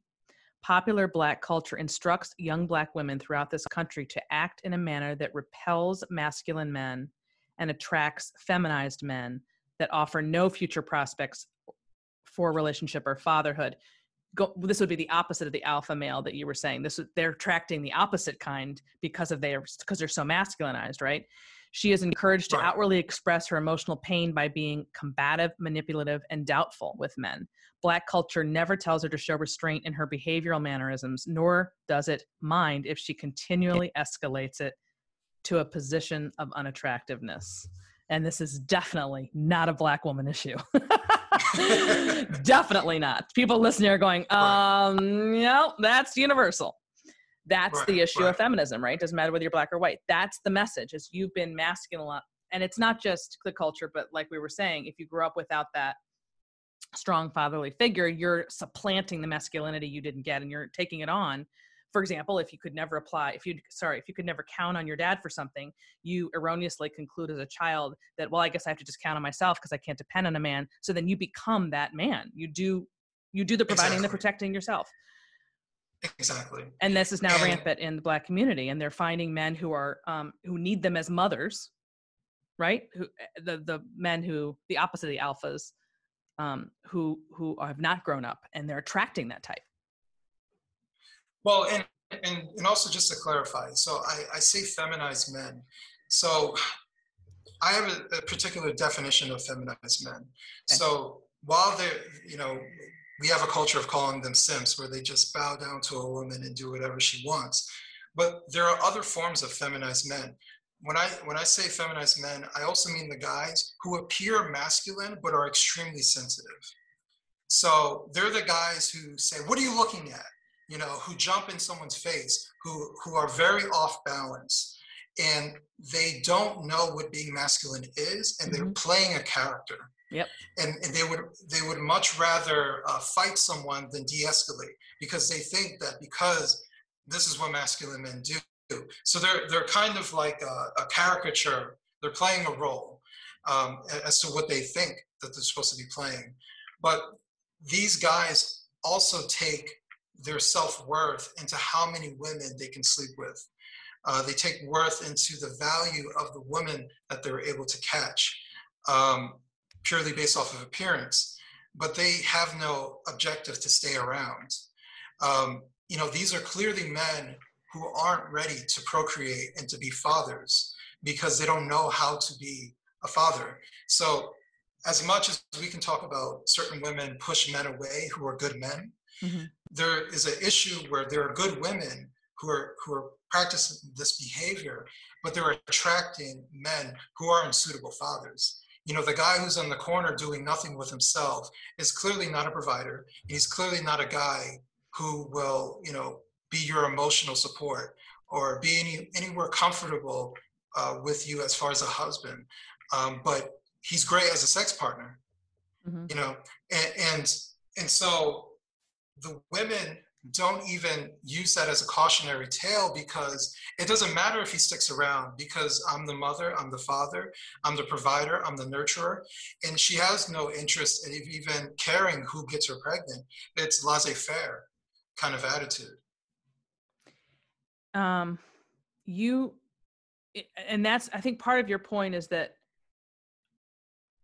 Popular Black culture instructs young Black women throughout this country to act in a manner that repels masculine men and attracts feminized men that offer no future prospects for relationship or fatherhood. Go, this would be the opposite of the alpha male that you were saying. This they're attracting the opposite kind because of their because they're so masculinized, right? She is encouraged to outwardly express her emotional pain by being combative, manipulative, and doubtful with men. Black culture never tells her to show restraint in her behavioral mannerisms, nor does it mind if she continually escalates it to a position of unattractiveness. And this is definitely not a black woman issue. definitely not. People listening are going, um, no, that's universal. That's right, the issue right. of feminism, right? Doesn't matter whether you're black or white. That's the message is you've been masculine. And it's not just the culture, but like we were saying, if you grew up without that strong fatherly figure, you're supplanting the masculinity you didn't get and you're taking it on. For example, if you could never apply, if you sorry, if you could never count on your dad for something, you erroneously conclude as a child that, well, I guess I have to just count on myself because I can't depend on a man. So then you become that man. You do you do the providing exactly. the protecting yourself. Exactly. And this is now and, rampant in the black community, and they're finding men who are um, who need them as mothers, right? Who the the men who the opposite of the alphas, um, who who have not grown up, and they're attracting that type. Well, and and and also just to clarify, so I, I say feminized men. So I have a, a particular definition of feminized men. Okay. So while they're you know we have a culture of calling them simps where they just bow down to a woman and do whatever she wants. But there are other forms of feminized men. When I when I say feminized men, I also mean the guys who appear masculine but are extremely sensitive. So they're the guys who say, "What are you looking at?" You know, who jump in someone's face, who who are very off balance, and they don't know what being masculine is, and they're mm-hmm. playing a character. Yep. And, and they would they would much rather uh, fight someone than de-escalate because they think that because this is what masculine men do. So they're they're kind of like a, a caricature. They're playing a role um, as to what they think that they're supposed to be playing. But these guys also take their self worth into how many women they can sleep with. Uh, they take worth into the value of the woman that they're able to catch. Um, purely based off of appearance, but they have no objective to stay around. Um, you know, these are clearly men who aren't ready to procreate and to be fathers because they don't know how to be a father. So, as much as we can talk about certain women push men away who are good men, mm-hmm. there is an issue where there are good women who are who are practicing this behavior, but they're attracting men who are unsuitable fathers you know, the guy who's on the corner doing nothing with himself is clearly not a provider. He's clearly not a guy who will, you know, be your emotional support or be any, anywhere comfortable uh, with you as far as a husband. Um, but he's great as a sex partner, mm-hmm. you know, and, and, and so the women don't even use that as a cautionary tale because it doesn't matter if he sticks around because I'm the mother, I'm the father, I'm the provider, I'm the nurturer. And she has no interest in even caring who gets her pregnant. It's laissez faire kind of attitude. Um, you, and that's, I think part of your point is that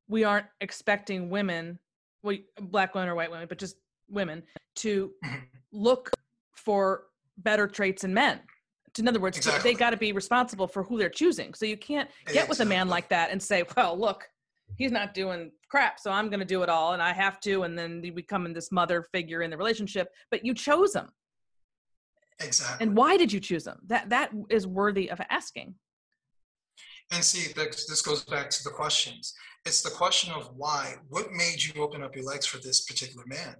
we aren't expecting women, well, black women or white women, but just women to look for better traits in men. In other words, exactly. they got to be responsible for who they're choosing. So you can't get exactly. with a man like that and say, "Well, look, he's not doing crap, so I'm going to do it all, and I have to." And then you become this mother figure in the relationship, but you chose him. Exactly. And why did you choose him? That that is worthy of asking. And see, this goes back to the questions. It's the question of why. What made you open up your legs for this particular man?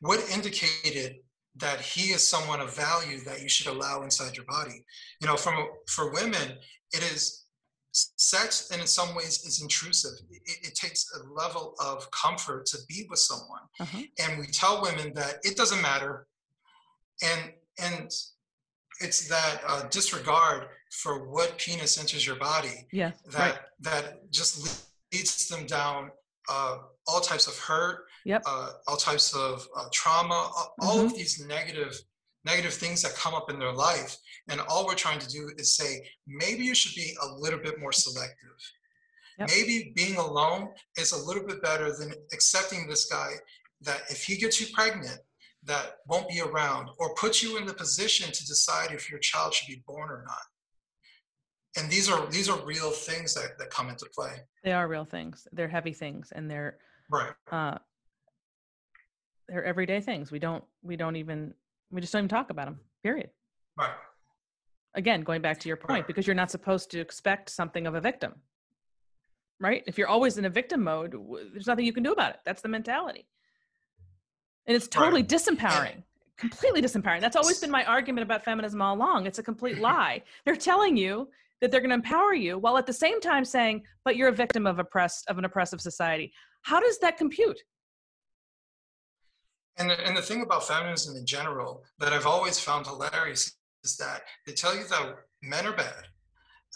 What indicated that he is someone of value that you should allow inside your body? You know, from for women, it is sex, and in some ways, is intrusive. It, it takes a level of comfort to be with someone, uh-huh. and we tell women that it doesn't matter and and it's that uh, disregard for what penis enters your body yeah that right. that just leads them down uh, all types of hurt yep. uh, all types of uh, trauma all mm-hmm. of these negative negative things that come up in their life and all we're trying to do is say maybe you should be a little bit more selective yep. maybe being alone is a little bit better than accepting this guy that if he gets you pregnant that won't be around or put you in the position to decide if your child should be born or not and these are these are real things that, that come into play. They are real things. They're heavy things and they're right. uh they're everyday things. We don't we don't even we just don't even talk about them period. Right. Again going back to your point right. because you're not supposed to expect something of a victim. Right? If you're always in a victim mode there's nothing you can do about it. That's the mentality. And it's totally right. disempowering. Completely disempowering. That's always been my argument about feminism all along. It's a complete lie. They're telling you that they're going to empower you while at the same time saying but you're a victim of oppressed of an oppressive society how does that compute and and the thing about feminism in general that i've always found hilarious is that they tell you that men are bad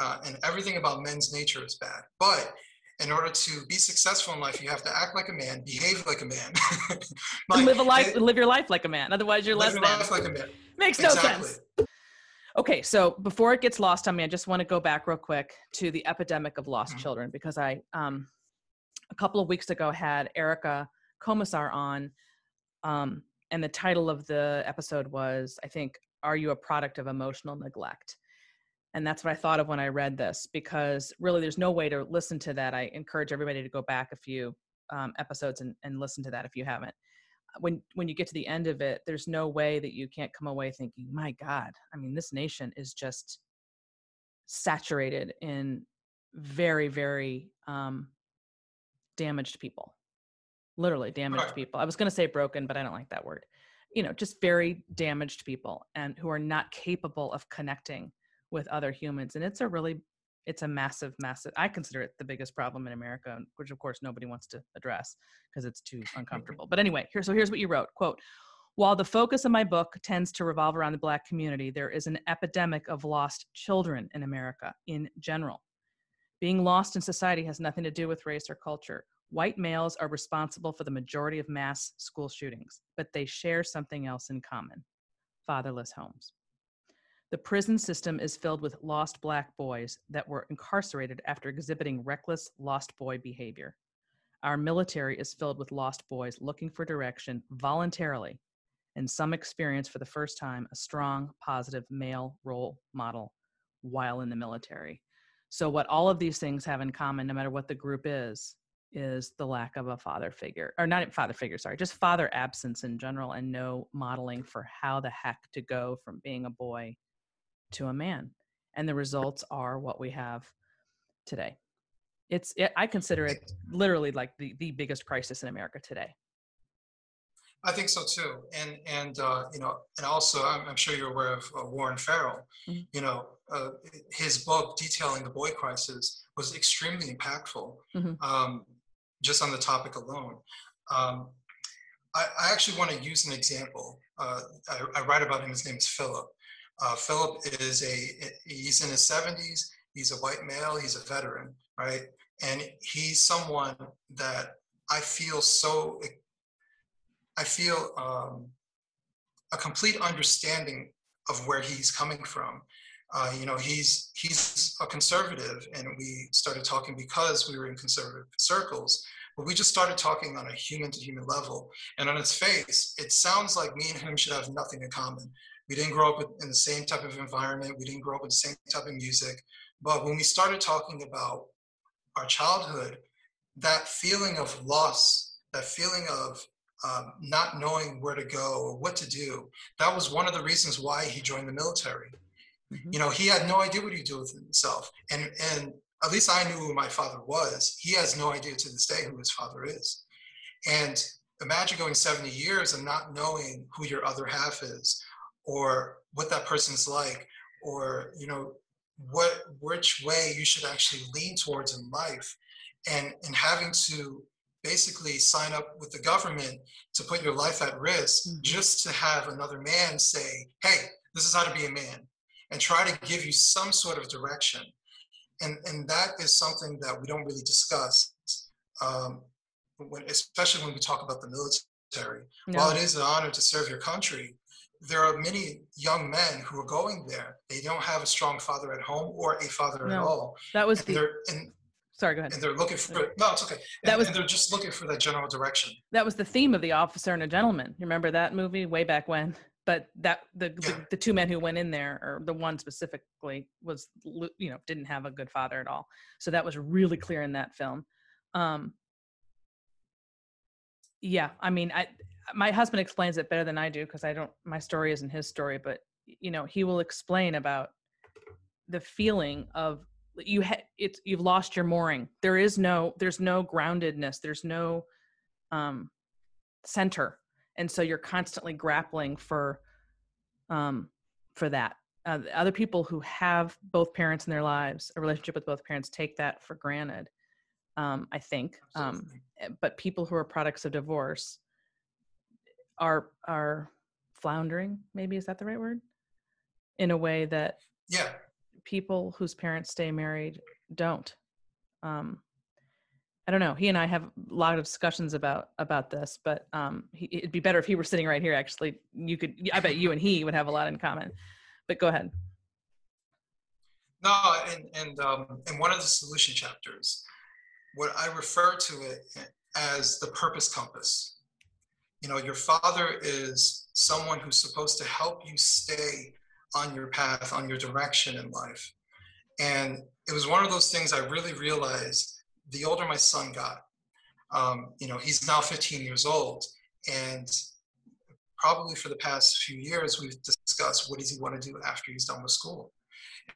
uh, and everything about men's nature is bad but in order to be successful in life, you have to act like a man, behave like a man, like, live a life, live your life like a man. Otherwise, you're less than. Life like a man. Makes no exactly. sense. Okay, so before it gets lost on me, I just want to go back real quick to the epidemic of lost mm-hmm. children because I, um, a couple of weeks ago, had Erica Komisar on, um, and the title of the episode was, I think, "Are you a product of emotional neglect?" And that's what I thought of when I read this because really there's no way to listen to that. I encourage everybody to go back a few um, episodes and, and listen to that if you haven't. When when you get to the end of it, there's no way that you can't come away thinking, my God, I mean, this nation is just saturated in very, very um, damaged people. Literally damaged people. I was going to say broken, but I don't like that word. You know, just very damaged people and who are not capable of connecting with other humans and it's a really it's a massive massive i consider it the biggest problem in america which of course nobody wants to address because it's too uncomfortable. But anyway here so here's what you wrote quote while the focus of my book tends to revolve around the black community there is an epidemic of lost children in america in general. Being lost in society has nothing to do with race or culture. White males are responsible for the majority of mass school shootings but they share something else in common fatherless homes the prison system is filled with lost black boys that were incarcerated after exhibiting reckless lost boy behavior. Our military is filled with lost boys looking for direction voluntarily and some experience for the first time a strong, positive male role model while in the military. So, what all of these things have in common, no matter what the group is, is the lack of a father figure, or not father figure, sorry, just father absence in general, and no modeling for how the heck to go from being a boy to a man and the results are what we have today. It's it, i consider it literally like the, the biggest crisis in america today. I think so too and and uh, you know and also i'm, I'm sure you're aware of uh, warren farrell. Mm-hmm. you know uh, his book detailing the boy crisis was extremely impactful mm-hmm. um, just on the topic alone. Um, I, I, actually want to use an example uh, I, I write about him his name is philip uh, Philip is a, he's in his 70s, he's a white male, he's a veteran, right? And he's someone that I feel so, I feel um, a complete understanding of where he's coming from. Uh, you know, he's he's a conservative, and we started talking because we were in conservative circles. But we just started talking on a human to human level, and on its face, it sounds like me and him should have nothing in common. We didn't grow up in the same type of environment. We didn't grow up with the same type of music. But when we started talking about our childhood, that feeling of loss, that feeling of um, not knowing where to go or what to do, that was one of the reasons why he joined the military. Mm-hmm. You know, he had no idea what he'd do with himself. And, and at least I knew who my father was. He has no idea to this day who his father is. And imagine going 70 years and not knowing who your other half is or what that person's like or you know what which way you should actually lean towards in life and and having to basically sign up with the government to put your life at risk mm-hmm. just to have another man say, hey, this is how to be a man, and try to give you some sort of direction. And, and that is something that we don't really discuss, um, when, especially when we talk about the military. No. While it is an honor to serve your country, there are many young men who are going there. They don't have a strong father at home or a father no, at all. That was and the. And, Sorry, go ahead. And they're looking for no, it's okay. And, that was, and they're just looking for that general direction. That was the theme of the officer and a gentleman. You remember that movie way back when? But that the, yeah. the, the two men who went in there, or the one specifically, was you know didn't have a good father at all. So that was really clear in that film. Um, yeah, I mean, I my husband explains it better than I do because I don't. My story isn't his story, but you know, he will explain about the feeling of you ha- it's you've lost your mooring. There is no there's no groundedness. There's no um center. And so you're constantly grappling for um for that. Uh, other people who have both parents in their lives a relationship with both parents take that for granted um i think um eh, but people who are products of divorce are are floundering maybe is that the right word in a way that yeah people whose parents stay married don't. Um, I don't know. He and I have a lot of discussions about about this, but um, he, it'd be better if he were sitting right here. Actually, you could. I bet you and he would have a lot in common. But go ahead. No, and and um, in one of the solution chapters, what I refer to it as the purpose compass. You know, your father is someone who's supposed to help you stay on your path, on your direction in life. And it was one of those things I really realized the older my son got. Um, you know, he's now 15 years old, and probably for the past few years, we've discussed what does he want to do after he's done with school.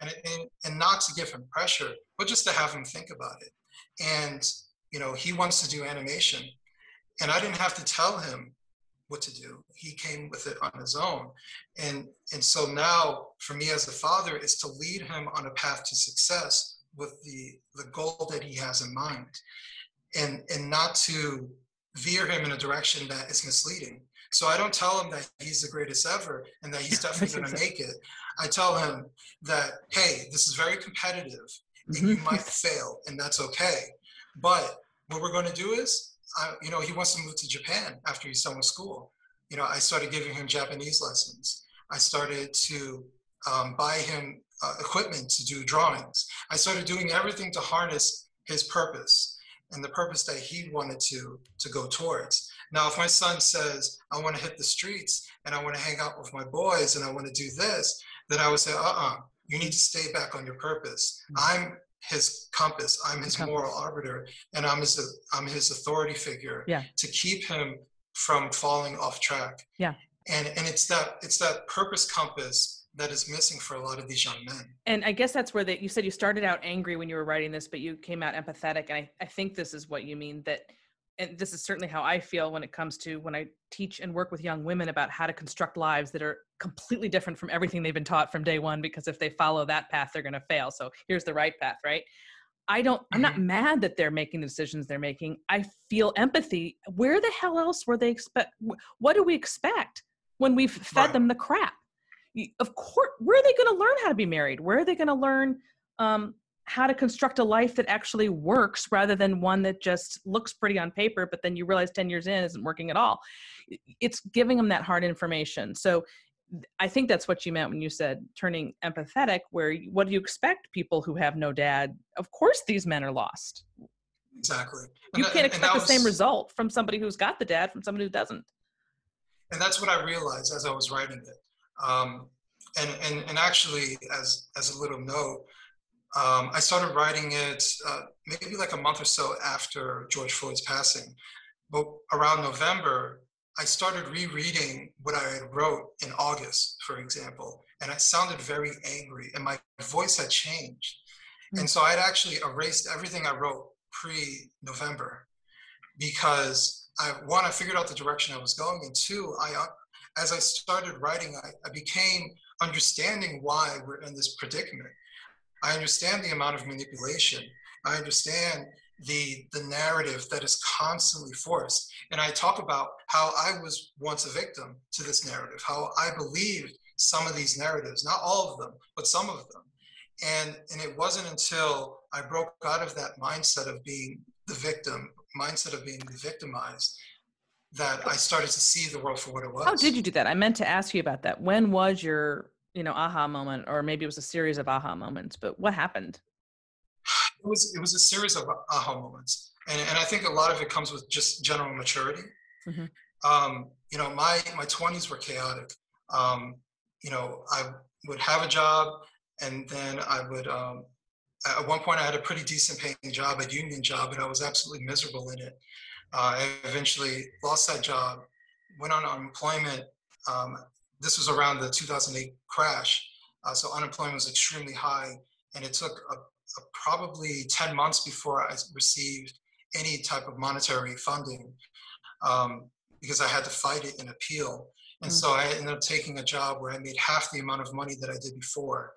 And, and, and not to give him pressure, but just to have him think about it. And, you know, he wants to do animation. And I didn't have to tell him what to do. He came with it on his own. And, and so now for me as a father is to lead him on a path to success with the, the goal that he has in mind and, and not to veer him in a direction that is misleading. So I don't tell him that he's the greatest ever and that he's definitely going to make it. I tell him that, hey, this is very competitive and you mm-hmm. might fail and that's okay. But what we're going to do is I, you know, he wants to move to Japan after he's done with school. You know, I started giving him Japanese lessons. I started to um, buy him uh, equipment to do drawings. I started doing everything to harness his purpose and the purpose that he wanted to to go towards. Now, if my son says, I want to hit the streets and I want to hang out with my boys and I want to do this, then I would say, uh-uh, you need to stay back on your purpose. Mm-hmm. I'm his compass. I'm his compass. moral arbiter, and I'm his I'm his authority figure yeah. to keep him from falling off track. Yeah. And and it's that it's that purpose compass that is missing for a lot of these young men. And I guess that's where that you said you started out angry when you were writing this, but you came out empathetic. And I, I think this is what you mean that and this is certainly how I feel when it comes to when I teach and work with young women about how to construct lives that are completely different from everything they've been taught from day one because if they follow that path they're going to fail. So here's the right path, right? I don't I'm not mm-hmm. mad that they're making the decisions they're making. I feel empathy. Where the hell else were they expect what do we expect when we've fed right. them the crap? Of course, where are they going to learn how to be married? Where are they going to learn um, how to construct a life that actually works rather than one that just looks pretty on paper but then you realize 10 years in isn't working at all. It's giving them that hard information. So i think that's what you meant when you said turning empathetic where what do you expect people who have no dad? Of course these men are lost. Exactly. You and can't expect the was, same result from somebody who's got the dad from somebody who doesn't. And that's what i realized as i was writing it. Um, and, and, and actually as, as a little note um, I started writing it uh, maybe like a month or so after George Floyd's passing. But around November, I started rereading what I had wrote in August, for example, and I sounded very angry, and my voice had changed. Mm-hmm. And so I had actually erased everything I wrote pre-November because I one, I figured out the direction I was going, and two, I uh, as I started writing, I, I became understanding why we're in this predicament I understand the amount of manipulation. I understand, the the narrative that is constantly forced. And I talk about how I was once a victim to this narrative, how I believed some of these narratives, not all of them, but some of them. And and it wasn't until I broke out of that mindset of being the victim, mindset of being victimized, that I started to see the world for what it was. How did you do that? I meant to ask you about that. When was your, you know, aha moment, or maybe it was a series of aha moments? But what happened? It was it was a series of aha moments, and and I think a lot of it comes with just general maturity. Mm-hmm. Um, you know, my my twenties were chaotic. Um, you know, I would have a job, and then I would. Um, at one point, I had a pretty decent paying job, a union job, and I was absolutely miserable in it. Uh, I eventually lost that job, went on unemployment. Um, this was around the 2008 crash, uh, so unemployment was extremely high, and it took a probably 10 months before I received any type of monetary funding um, because I had to fight it and appeal. And mm-hmm. so I ended up taking a job where I made half the amount of money that I did before.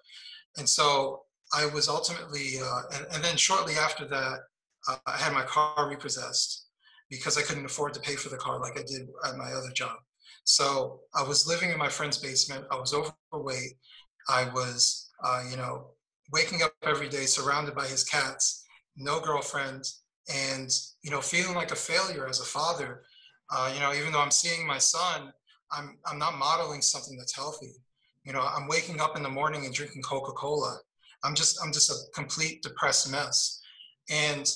And so I was ultimately, uh, and, and, then shortly after that, uh, I had my car repossessed because I couldn't afford to pay for the car like I did at my other job. So I was living in my friend's basement. I was overweight. I was, uh, you know, waking up every day surrounded by his cats, no girlfriend, and you know feeling like a failure as a father. Uh, you know, even though I'm seeing my son, I'm I'm not modeling something that's healthy. You know, I'm waking up in the morning and drinking Coca-Cola. I'm just I'm just a complete depressed mess. And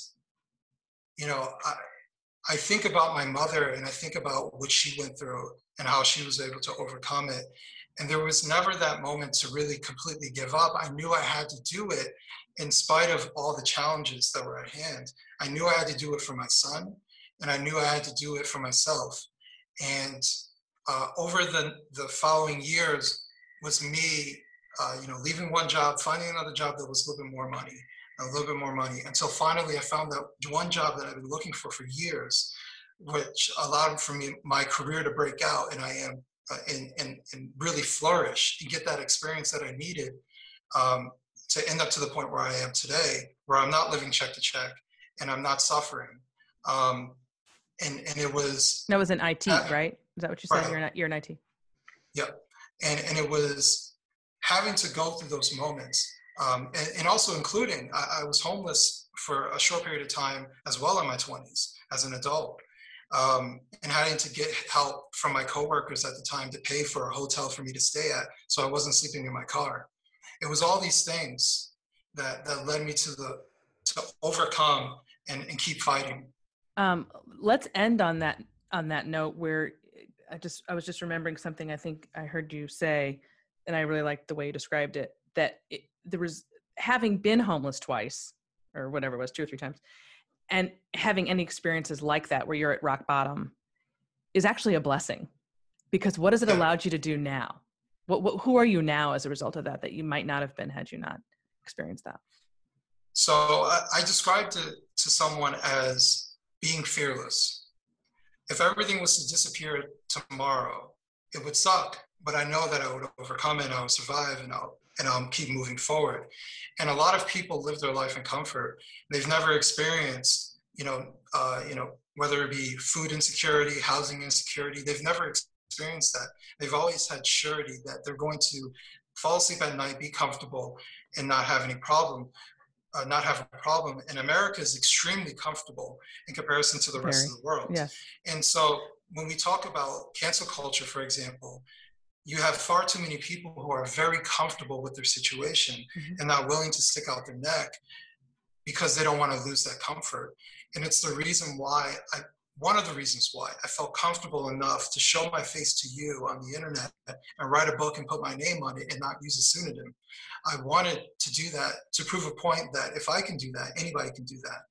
you know, I I think about my mother and I think about what she went through and how she was able to overcome it. And there was never that moment to really completely give up. I knew I had to do it in spite of all the challenges that were at hand. I knew I had to do it for my son, and I knew I had to do it for myself. And uh, over the, the following years was me, uh, you know, leaving one job, finding another job that was a little bit more money, a little bit more money, until finally I found that one job that I've been looking for for years, which allowed for me my career to break out, and I am uh, and, and, and really flourish and get that experience that I needed um, to end up to the point where I am today, where I'm not living check to check and I'm not suffering. Um, and, and it was that was in IT, uh, right? Is that what you said? Right. You're not, you're in IT. Yep. And, and it was having to go through those moments um, and, and, also including I, I, was homeless for a short period of time as well in my 20s as an adult um, and having to get help from my coworkers at the time to pay for a hotel for me to stay at so I wasn't sleeping in my car. It was all these things that, that led me to the to overcome and, and keep fighting. Um, let's end on that on that note where I just I was just remembering something I think I heard you say, and I really liked the way you described it. That it, there was having been homeless twice or whatever it was, two or three times and having any experiences like that where you're at rock bottom is actually a blessing. Because what has it allowed you to do now? What, what, who are you now as a result of that that you might not have been had you not experienced that? So i, I described it to someone as being fearless. If everything was to disappear tomorrow it would suck but i know that i would overcome it i would survive and i'll and I'll keep moving forward. And a lot of people live their life in comfort. They've never experienced, you know, uh, you know, whether it be food insecurity, housing insecurity, they've never experienced that. They've always had surety that they're going to fall asleep at night, be comfortable, and not have any problem. Uh, not have a problem. And America is extremely comfortable in comparison to the rest Very. of the world. Yes. And so when we talk about cancel culture, for example, you have far too many people who are very comfortable with their situation mm-hmm. and not willing to stick out their neck because they don't want to lose that comfort. And it's the reason why I, one of the reasons why I felt comfortable enough to show my face to you on the internet and write a book and put my name on it and not use a pseudonym. I wanted to do that to prove a point that if I can do that, anybody can do that.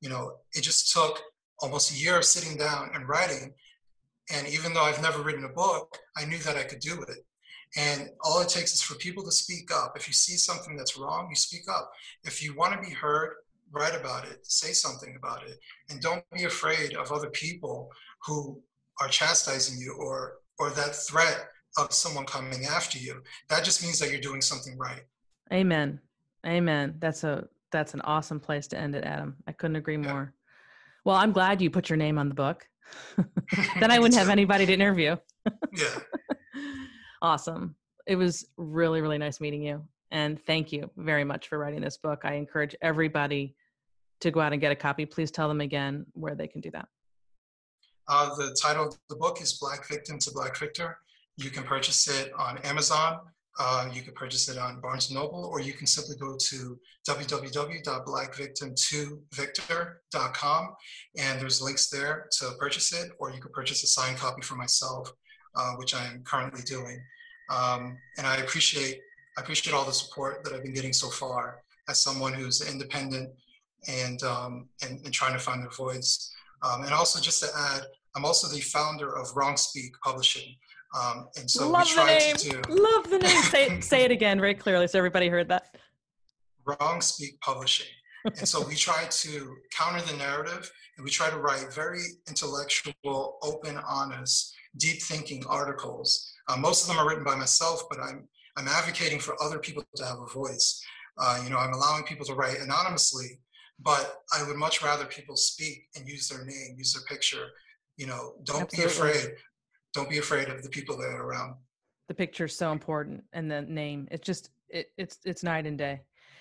You know, it just took almost a year of sitting down and writing and even though I've never written a book, I knew that I could do it. And all it takes is for people to speak up. If you see something that's wrong, you speak up. If you want to be heard, write about it, say something about it. And don't be afraid of other people who are chastising you or or that threat of someone coming after you. That just means that you're doing something right. Amen. Amen. That's a That's an awesome place to end it, Adam. I couldn't agree yeah. more. Well, I'm glad you put your name on the book. Then I wouldn't have anybody to interview. yeah. Awesome. It was really, really nice meeting you. And thank you very much for writing this book. I encourage everybody to go out and get a copy. Please tell them again where they can do that. Uh, the title of the book is Black Victim to Black Victor. You can purchase it on Amazon. Uh, you can purchase it on Barnes & Noble, or you can simply go to www.blackvictim2victor.com, and there's links there to purchase it, or you can purchase a signed copy for myself, uh, which I am currently doing. Um, and I appreciate I appreciate all the support that I've been getting so far as someone who's independent and um, and, and, trying to find their voice. Um, and also, just to add, I'm also the founder of Wrong Speak Publishing. Um, and so Love we try to do. Love the name. say, say it again very clearly so everybody heard that. Wrong Speak Publishing. and so we try to counter the narrative and we try to write very intellectual, open, honest, deep thinking articles. Uh, most of them are written by myself, but I'm, I'm advocating for other people to have a voice. Uh, you know, I'm allowing people to write anonymously, but I would much rather people speak and use their name, use their picture. You know, don't Absolutely. be afraid. Don't be afraid of the people that are around. The picture is so important, and the name. It's just it, it's it's night and day.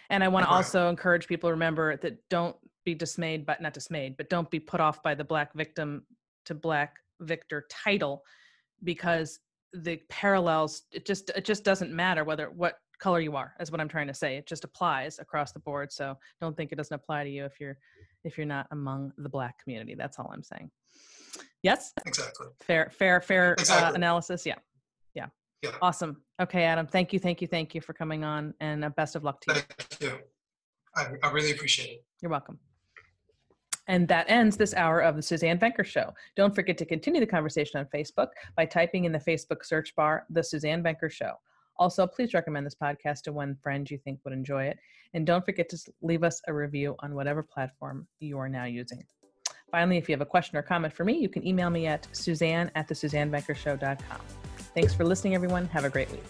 And I want to also encourage people to remember that don't be dismayed, but not dismayed, but don't be put off by the black victim to black victor title, because the parallels it just it just doesn't matter whether what color you are is what i'm trying to say it just applies across the board so don't think it doesn't apply to you if you're if you're not among the black community that's all i'm saying yes. Exactly. Fair fair fair uh, exactly. uh, analysis. Yeah. Yeah. Yeah. Awesome. Okay adam thank you thank you thank you for coming on and uh, best of luck to you. Thank you. I, I really appreciate it. You're welcome. And that ends this hour of the Suzanne Venker Show. Don't forget to continue the conversation on Facebook by typing in the Facebook search bar, The Suzanne Venker Show. Also, please recommend this podcast to one friend you think would enjoy it. And don't forget to leave us a review on whatever platform you are now using. Finally, if you have a question or comment for me, you can email me at suzanne at the Thanks for listening, everyone. Have a great week.